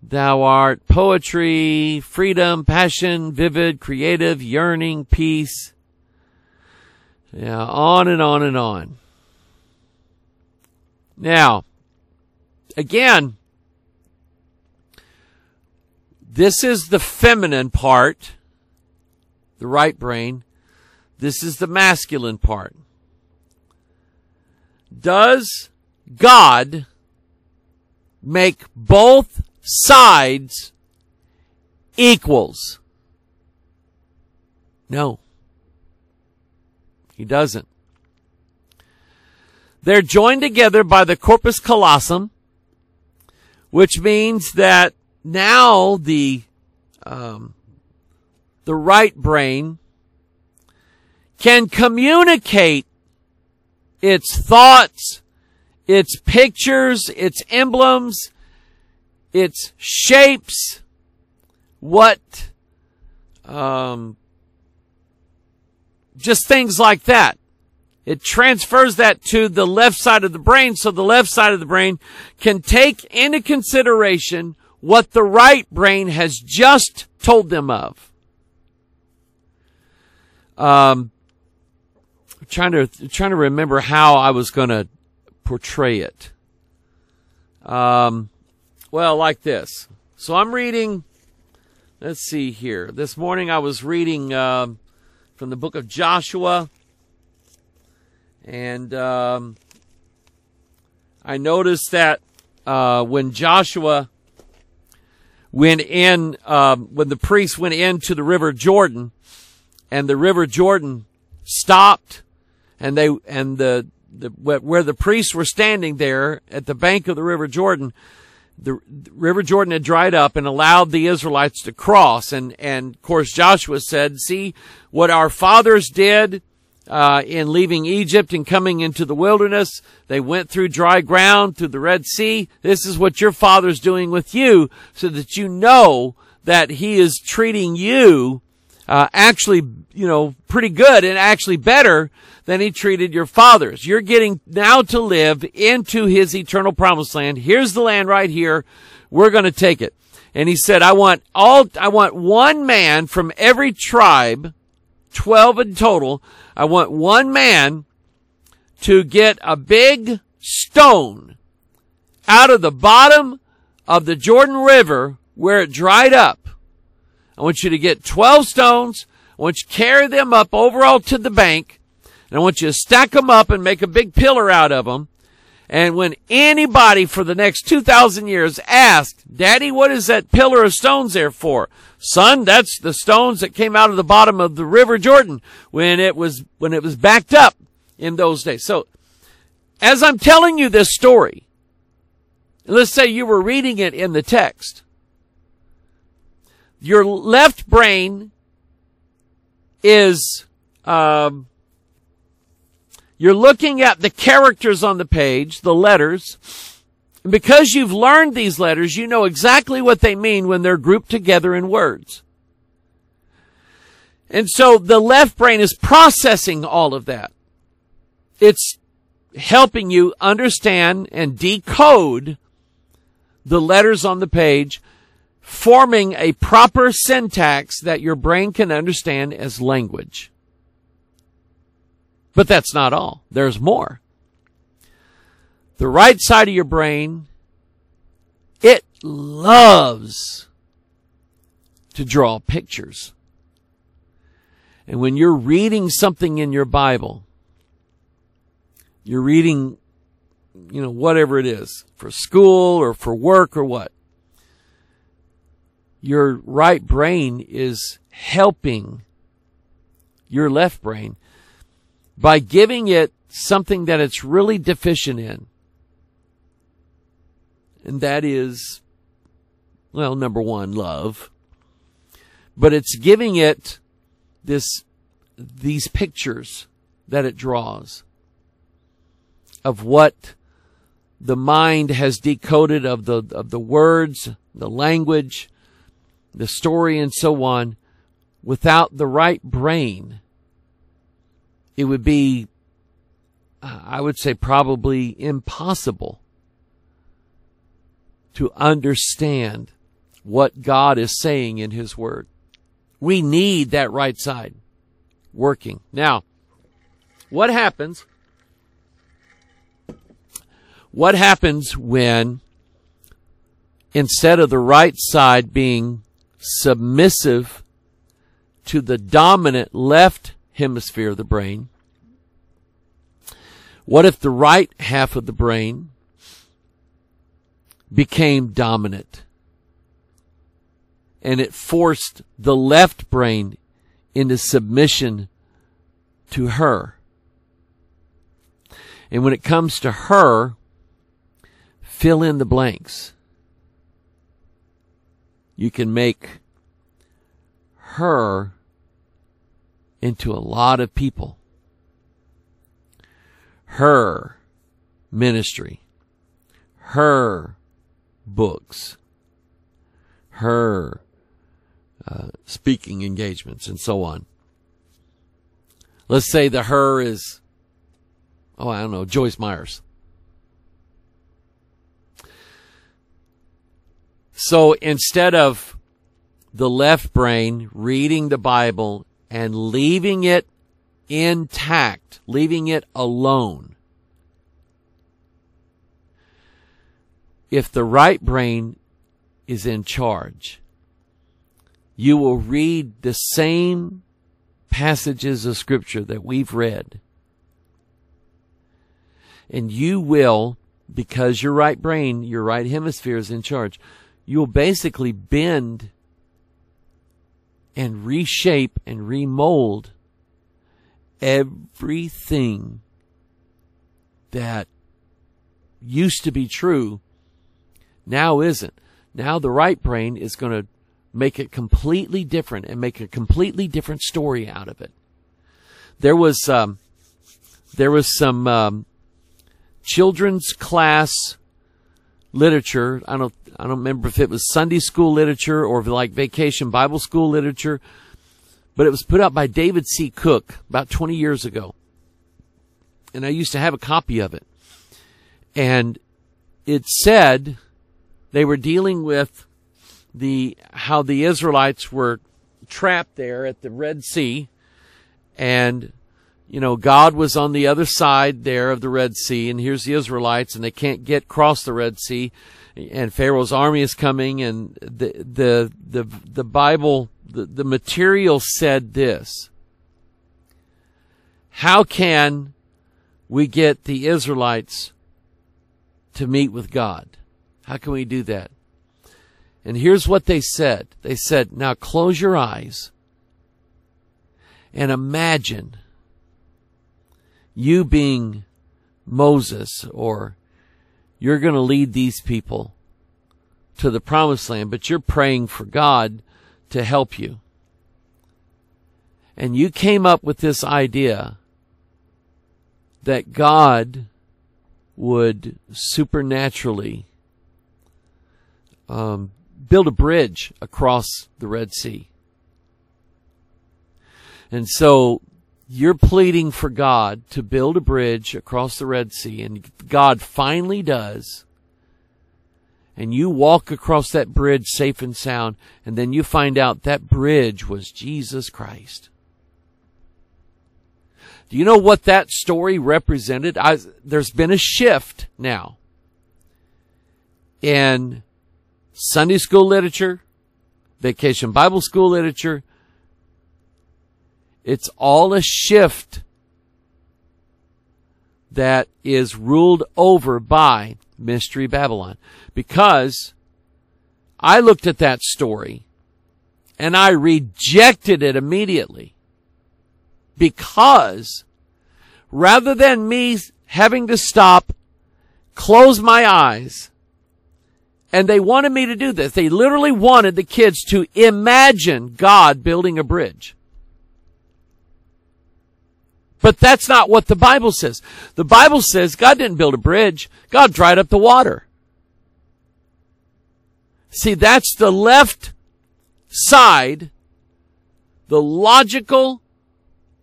E: Thou art poetry, freedom, passion, vivid, creative, yearning, peace. Yeah, on and on and on. Now, again, this is the feminine part, the right brain. This is the masculine part. Does God make both sides equals? No. He doesn't. They're joined together by the corpus callosum, which means that now the um, the right brain can communicate its thoughts, its pictures, its emblems, its shapes, what, um, just things like that. It transfers that to the left side of the brain so the left side of the brain can take into consideration what the right brain has just told them of. Um, trying to trying to remember how I was going to portray it. Um, well, like this. So I'm reading. Let's see here. This morning I was reading uh, from the book of Joshua, and um, I noticed that uh, when Joshua went in, um, when the priests went into the river Jordan, and the river Jordan stopped and they and the, the where the priests were standing there at the bank of the river Jordan, the, the river Jordan had dried up and allowed the Israelites to cross. And and of course Joshua said, "See what our fathers did." Uh, in leaving Egypt and coming into the wilderness, they went through dry ground, through the Red Sea. This is what your father's doing with you, so that you know that he is treating you uh, actually, you know, pretty good and actually better than he treated your fathers. You're getting now to live into his eternal promised land. Here's the land right here. We're going to take it. And he said, I want all, I want one man from every tribe, 12 in total. I want one man to get a big stone out of the bottom of the Jordan River where it dried up. I want you to get 12 stones. I want you to carry them up overall to the bank. And I want you to stack them up and make a big pillar out of them. And when anybody for the next 2,000 years asked, Daddy, what is that pillar of stones there for? Son, that's the stones that came out of the bottom of the river Jordan when it was, when it was backed up in those days. So, as I'm telling you this story, let's say you were reading it in the text, your left brain is, um, you're looking at the characters on the page, the letters. And because you've learned these letters, you know exactly what they mean when they're grouped together in words. And so the left brain is processing all of that. It's helping you understand and decode the letters on the page, forming a proper syntax that your brain can understand as language. But that's not all. There's more. The right side of your brain, it loves to draw pictures. And when you're reading something in your Bible, you're reading, you know, whatever it is, for school or for work or what, your right brain is helping your left brain by giving it something that it's really deficient in. And that is, well, number one, love. But it's giving it this, these pictures that it draws of what the mind has decoded of the, of the words, the language, the story and so on without the right brain it would be, uh, I would say, probably impossible to understand what God is saying in His Word. We need that right side working. Now, what happens? What happens when instead of the right side being submissive to the dominant left hemisphere of the brain, what if the right half of the brain became dominant and it forced the left brain into submission to her? And when it comes to her, fill in the blanks. You can make her into a lot of people. Her ministry, her books, her uh, speaking engagements, and so on. Let's say the her is, oh, I don't know, Joyce Myers. So instead of the left brain reading the Bible and leaving it intact, leaving it alone, if the right brain is in charge, you will read the same passages of scripture that we've read. And you will, because your right brain, your right hemisphere is in charge, you'll basically bend and reshape and remold everything that used to be true now isn't. Now the right brain is going to make it completely different and make a completely different story out of it. There was um, there was some um, children's class literature. I don't I don't remember if it was Sunday school literature or like vacation Bible school literature, but it was put out by David C. Cook about 20 years ago. And I used to have a copy of it. And it said they were dealing with the how the Israelites were trapped there at the Red Sea and you know, God was on the other side there of the Red Sea, and here's the Israelites, and they can't get across the Red Sea, and Pharaoh's army is coming, and the the the the Bible, the, the material said this: How can we get the Israelites to meet with God? How can we do that? And here's what they said: They said, "Now close your eyes and imagine." You being Moses or you're going to lead these people to the promised land, but you're praying for God to help you. And you came up with this idea that God would supernaturally um, build a bridge across the Red Sea. And so you're pleading for God to build a bridge across the Red Sea, and God finally does. And you walk across that bridge safe and sound, and then you find out that bridge was Jesus Christ. Do you know what that story represented? I, there's been a shift now in Sunday school literature, vacation Bible school literature, it's all a shift that is ruled over by Mystery Babylon. Because I looked at that story and I rejected it immediately. Because rather than me having to stop, close my eyes, and they wanted me to do this. They literally wanted the kids to imagine God building a bridge. But that's not what the Bible says. The Bible says God didn't build a bridge. God dried up the water. See, that's the left side, the logical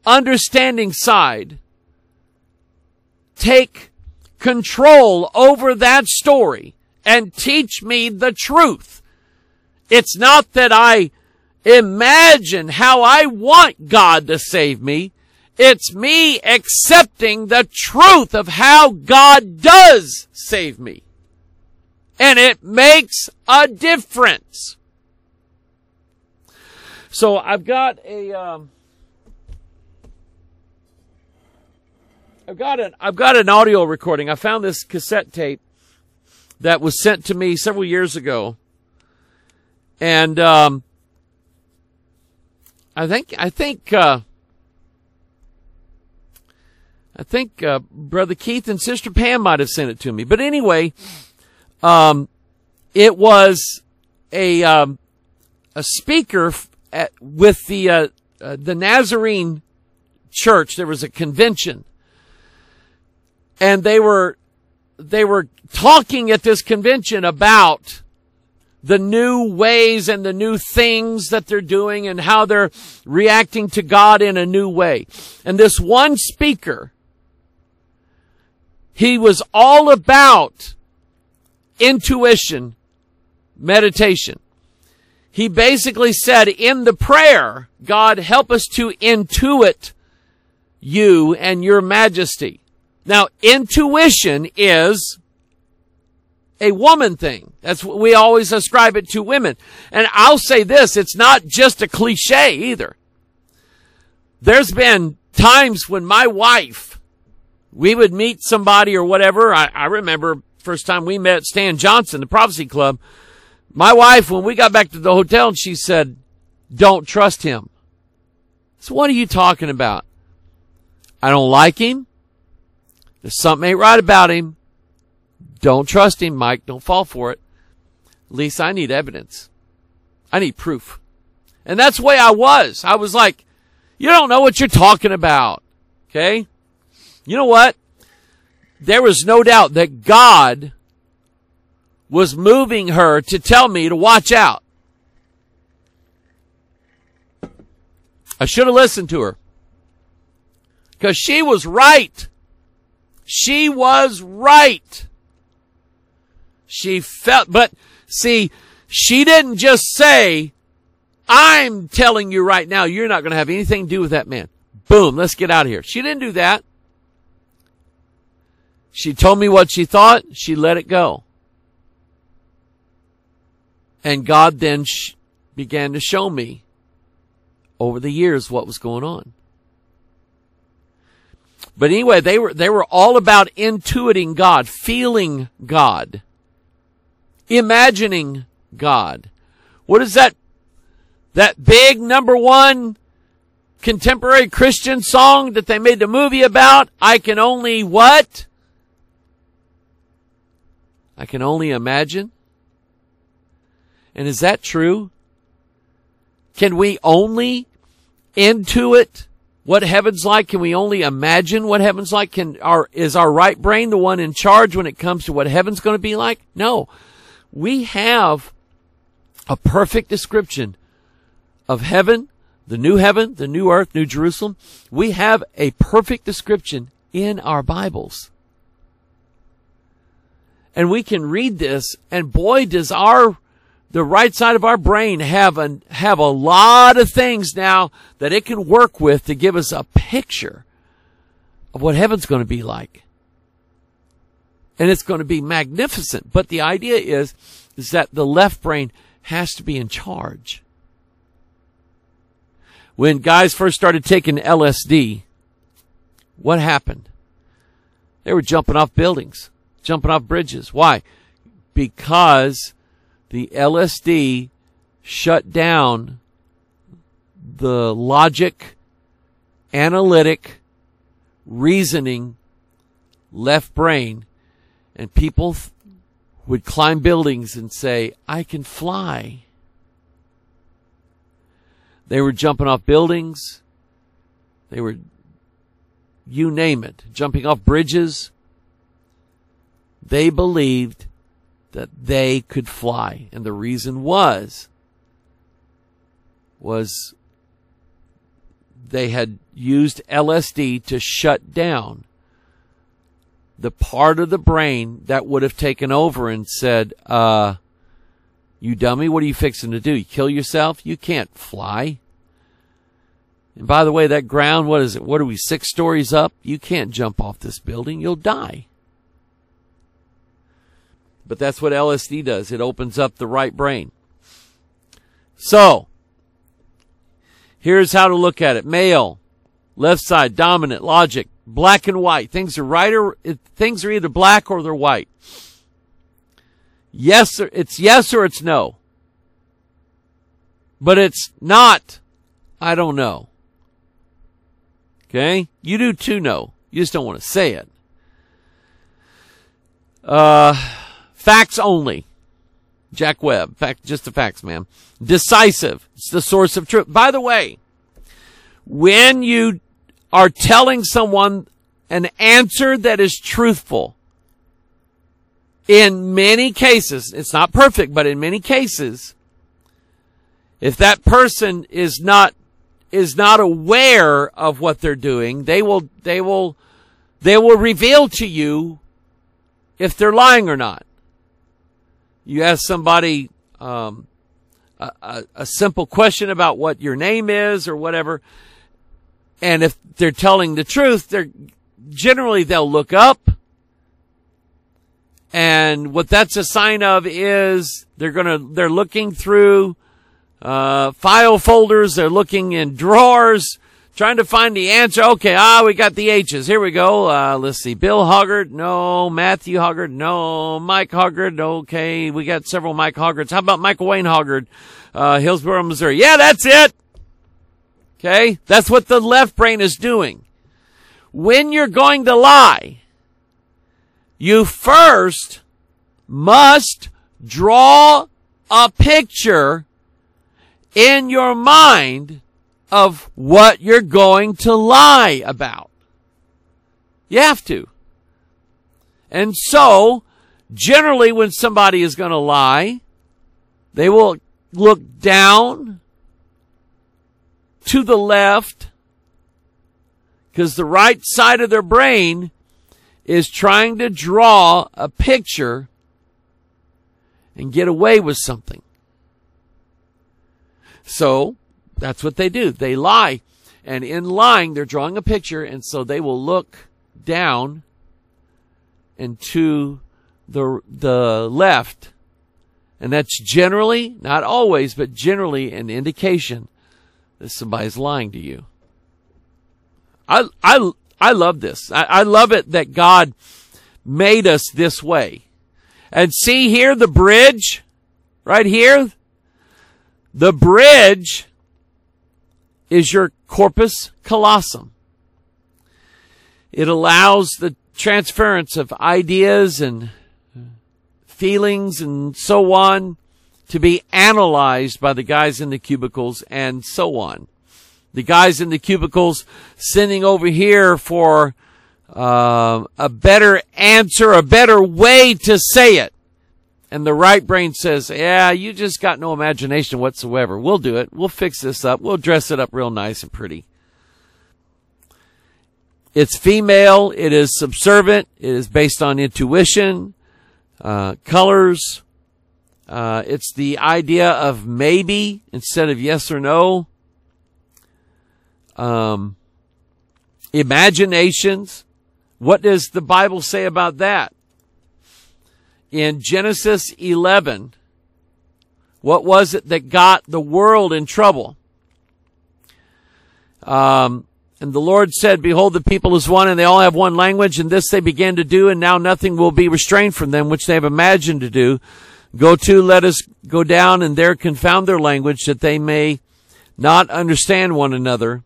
E: understanding side take control over that story and teach me the truth. It's not that I imagine how I want God to save me. It's me accepting the truth of how God does save me. And it makes a difference. So I've got a, um, I've got an, I've got an audio recording. I found this cassette tape that was sent to me several years ago. And, um, I think, I think, uh, I think, uh, Brother Keith and Sister Pam might have sent it to me. But anyway, um, it was a, um, a speaker at, with the, uh, uh, the Nazarene church. There was a convention and they were, they were talking at this convention about the new ways and the new things that they're doing and how they're reacting to God in a new way. And this one speaker, he was all about intuition, meditation. He basically said in the prayer, God help us to intuit you and your majesty. Now, intuition is a woman thing. That's what we always ascribe it to women. And I'll say this, it's not just a cliche either. There's been times when my wife, we would meet somebody or whatever. I, I remember first time we met Stan Johnson, the Prophecy Club. My wife, when we got back to the hotel, and she said, don't trust him. So what are you talking about? I don't like him. There's something ain't right about him. Don't trust him, Mike. Don't fall for it. At least I need evidence. I need proof. And that's the way I was. I was like, you don't know what you're talking about. Okay? You know what? There was no doubt that God was moving her to tell me to watch out. I should have listened to her. Because she was right. She was right. She felt, but see, she didn't just say, I'm telling you right now, you're not going to have anything to do with that man. Boom, let's get out of here. She didn't do that. She told me what she thought. She let it go. And God then sh- began to show me over the years what was going on. But anyway, they were, they were all about intuiting God, feeling God, imagining God. What is that? That big number one contemporary Christian song that they made the movie about? I can only what? I can only imagine. And is that true? Can we only intuit what heaven's like? Can we only imagine what heaven's like? Can our, is our right brain the one in charge when it comes to what heaven's going to be like? No. We have a perfect description of heaven, the new heaven, the new earth, new Jerusalem. We have a perfect description in our Bibles. And we can read this and boy does our the right side of our brain have a, have a lot of things now that it can work with to give us a picture of what heaven's going to be like. And it's going to be magnificent. But the idea is, is that the left brain has to be in charge. When guys first started taking LSD, what happened? They were jumping off buildings, jumping off bridges. Why? Because the LSD shut down the logic, analytic, reasoning left brain and people th- would climb buildings and say, I can fly. They were jumping off buildings. They were, you name it, jumping off bridges. They believed that they could fly. And the reason was, was they had used LSD to shut down the part of the brain that would have taken over and said, uh, you dummy, what are you fixing to do? You kill yourself? You can't fly. And by the way, that ground, what is it? What are we, six stories up? You can't jump off this building. You'll die. But that's what LSD does. It opens up the right brain. So, here's how to look at it. Male, left side, dominant, logic, black and white. Things are right or, things are either black or they're white. Yes, or, it's yes or it's no. But it's not, I don't know. Okay? You do too know. You just don't want to say it. Uh, facts only. Jack Webb. Fact, just the facts, man. Decisive. It's the source of truth. By the way, when you are telling someone an answer that is truthful, in many cases, it's not perfect, but in many cases, if that person is not is not aware of what they're doing, they will they will they will reveal to you if they're lying or not. You ask somebody um, a, a, a simple question about what your name is or whatever, and if they're telling the truth, they're generally they'll look up and what that's a sign of is they're gonna, they're looking through, uh, file folders. They're looking in drawers, trying to find the answer. Okay. Ah, we got the H's. Here we go. Uh, let's see. Bill Hoggard. No. Matthew Hoggard. No. Mike Hoggard. Okay. We got several Mike Hoggards. How about Michael Wayne Hoggard? Uh, Hillsboro, Missouri. Yeah, that's it. Okay. That's what the left brain is doing. When you're going to lie, you first must draw a picture in your mind of what you're going to lie about. You have to. And so, generally when somebody is going to lie, they will look down to the left because the right side of their brain is trying to draw a picture and get away with something. So that's what they do. They lie. And in lying, they're drawing a picture. And so they will look down and to the, the left. And that's generally, not always, but generally an indication that somebody's lying to you. I, I, I love this. I, I love it that God made us this way. And see here the bridge, right here. The bridge is your corpus callosum. It allows the transference of ideas and feelings and so on to be analyzed by the guys in the cubicles and so on the guys in the cubicles sending over here for uh, a better answer, a better way to say it. And the right brain says, yeah, you just got no imagination whatsoever. We'll do it. We'll fix this up. We'll dress it up real nice and pretty. It's female. It is subservient. It is based on intuition, uh, colors. Uh, it's the idea of maybe instead of yes or no um, imaginations. What does the Bible say about that? In Genesis 11, what was it that got the world in trouble? Um, and the Lord said, Behold, the people is one, and they all have one language, and this they began to do, and now nothing will be restrained from them, which they have imagined to do. Go to, let us go down, and there confound their language, that they may not understand one another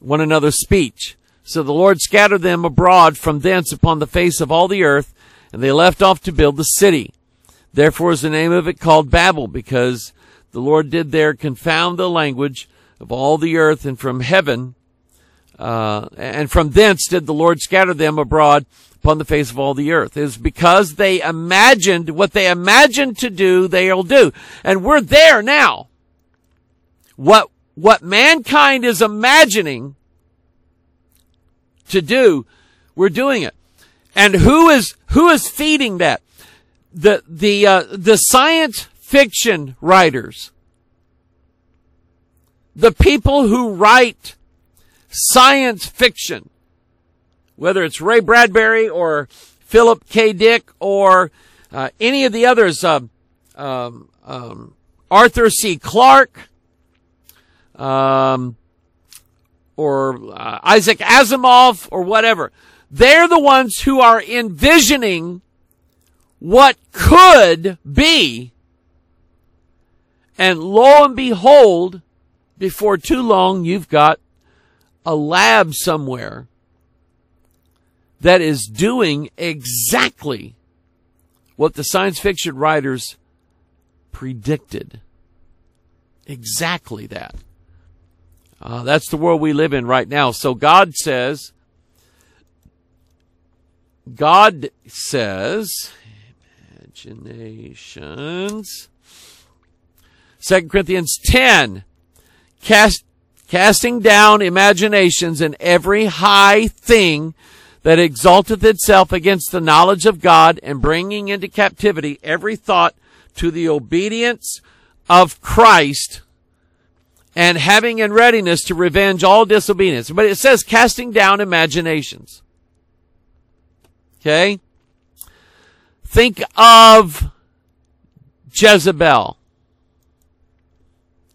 E: one another's speech. So the Lord scattered them abroad from thence upon the face of all the earth, and they left off to build the city. Therefore is the name of it called Babel, because the Lord did there confound the language of all the earth, and from heaven, uh, and from thence did the Lord scatter them abroad upon the face of all the earth. It is because they imagined what they imagined to do, they'll do. And we're there now. What what mankind is imagining to do, we're doing it. And who is, who is feeding that? The, the, uh, the science fiction writers. The people who write science fiction. Whether it's Ray Bradbury or Philip K. Dick or uh, any of the others, uh, um, um, Arthur C. Clarke, um, or uh, Isaac Asimov, or whatever. They're the ones who are envisioning what could be. And lo and behold, before too long, you've got a lab somewhere that is doing exactly what the science fiction writers predicted. Exactly that. Uh, that's the world we live in right now. So God says, God says, imaginations. 2 Corinthians 10, cast, casting down imaginations and every high thing that exalteth itself against the knowledge of God and bringing into captivity every thought to the obedience of Christ and having in readiness to revenge all disobedience. But it says casting down imaginations. Okay? Think of Jezebel.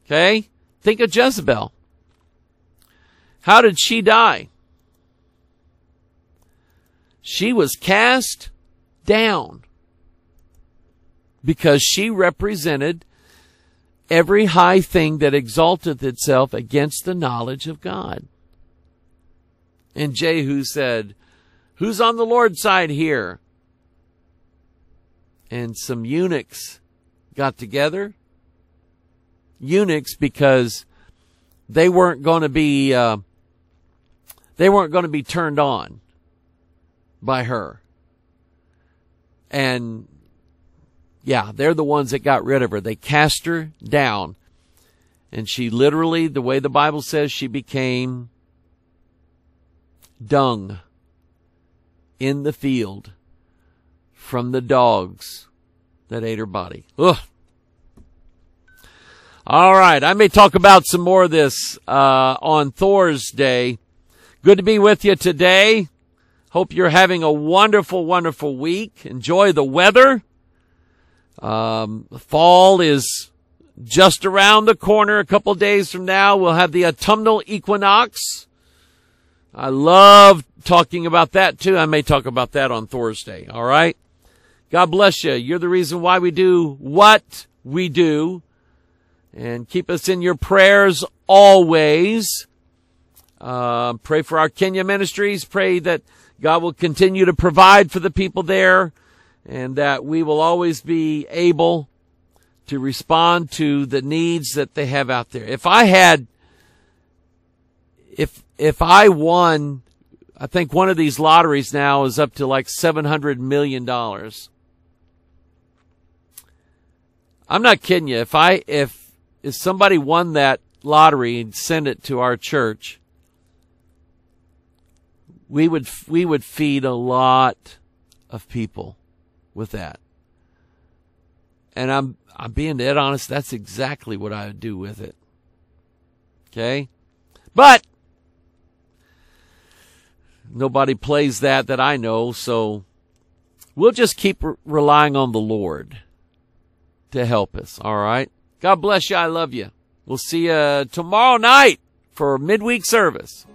E: Okay? Think of Jezebel. How did she die? She was cast down because she represented every high thing that exalteth itself against the knowledge of God. And Jehu said, Who's on the Lord's side here? And some eunuchs got together. Eunuchs because they weren't going to be, uh, they weren't going to be turned on by her. And yeah, they're the ones that got rid of her. They cast her down. And she literally, the way the Bible says, she became dung in the field from the dogs that ate her body. Ugh. All right. I may talk about some more of this uh, on Thor's Day. Good to be with you today. Hope you're having a wonderful, wonderful week. Enjoy the weather. Um, fall is just around the corner. A couple days from now, we'll have the autumnal equinox. I love talking about that too. I may talk about that on Thursday. All right. God bless you. You're the reason why we do what we do. And keep us in your prayers always. Uh, pray for our Kenya ministries. Pray that God will continue to provide for the people there and that we will always be able to respond to the needs that they have out there. If I had, if, if I won I think one of these lotteries now is up to like $700 million. I'm not kidding you. If I, if, if somebody won that lottery and sent it to our church, we would, we would feed a lot of people with that. And I'm, I'm being dead honest. That's exactly what I would do with it. Okay. But Nobody plays that that I know, so we'll just keep re- relying on the Lord to help us, all right? God bless you. I love you. We'll see you tomorrow night for midweek service.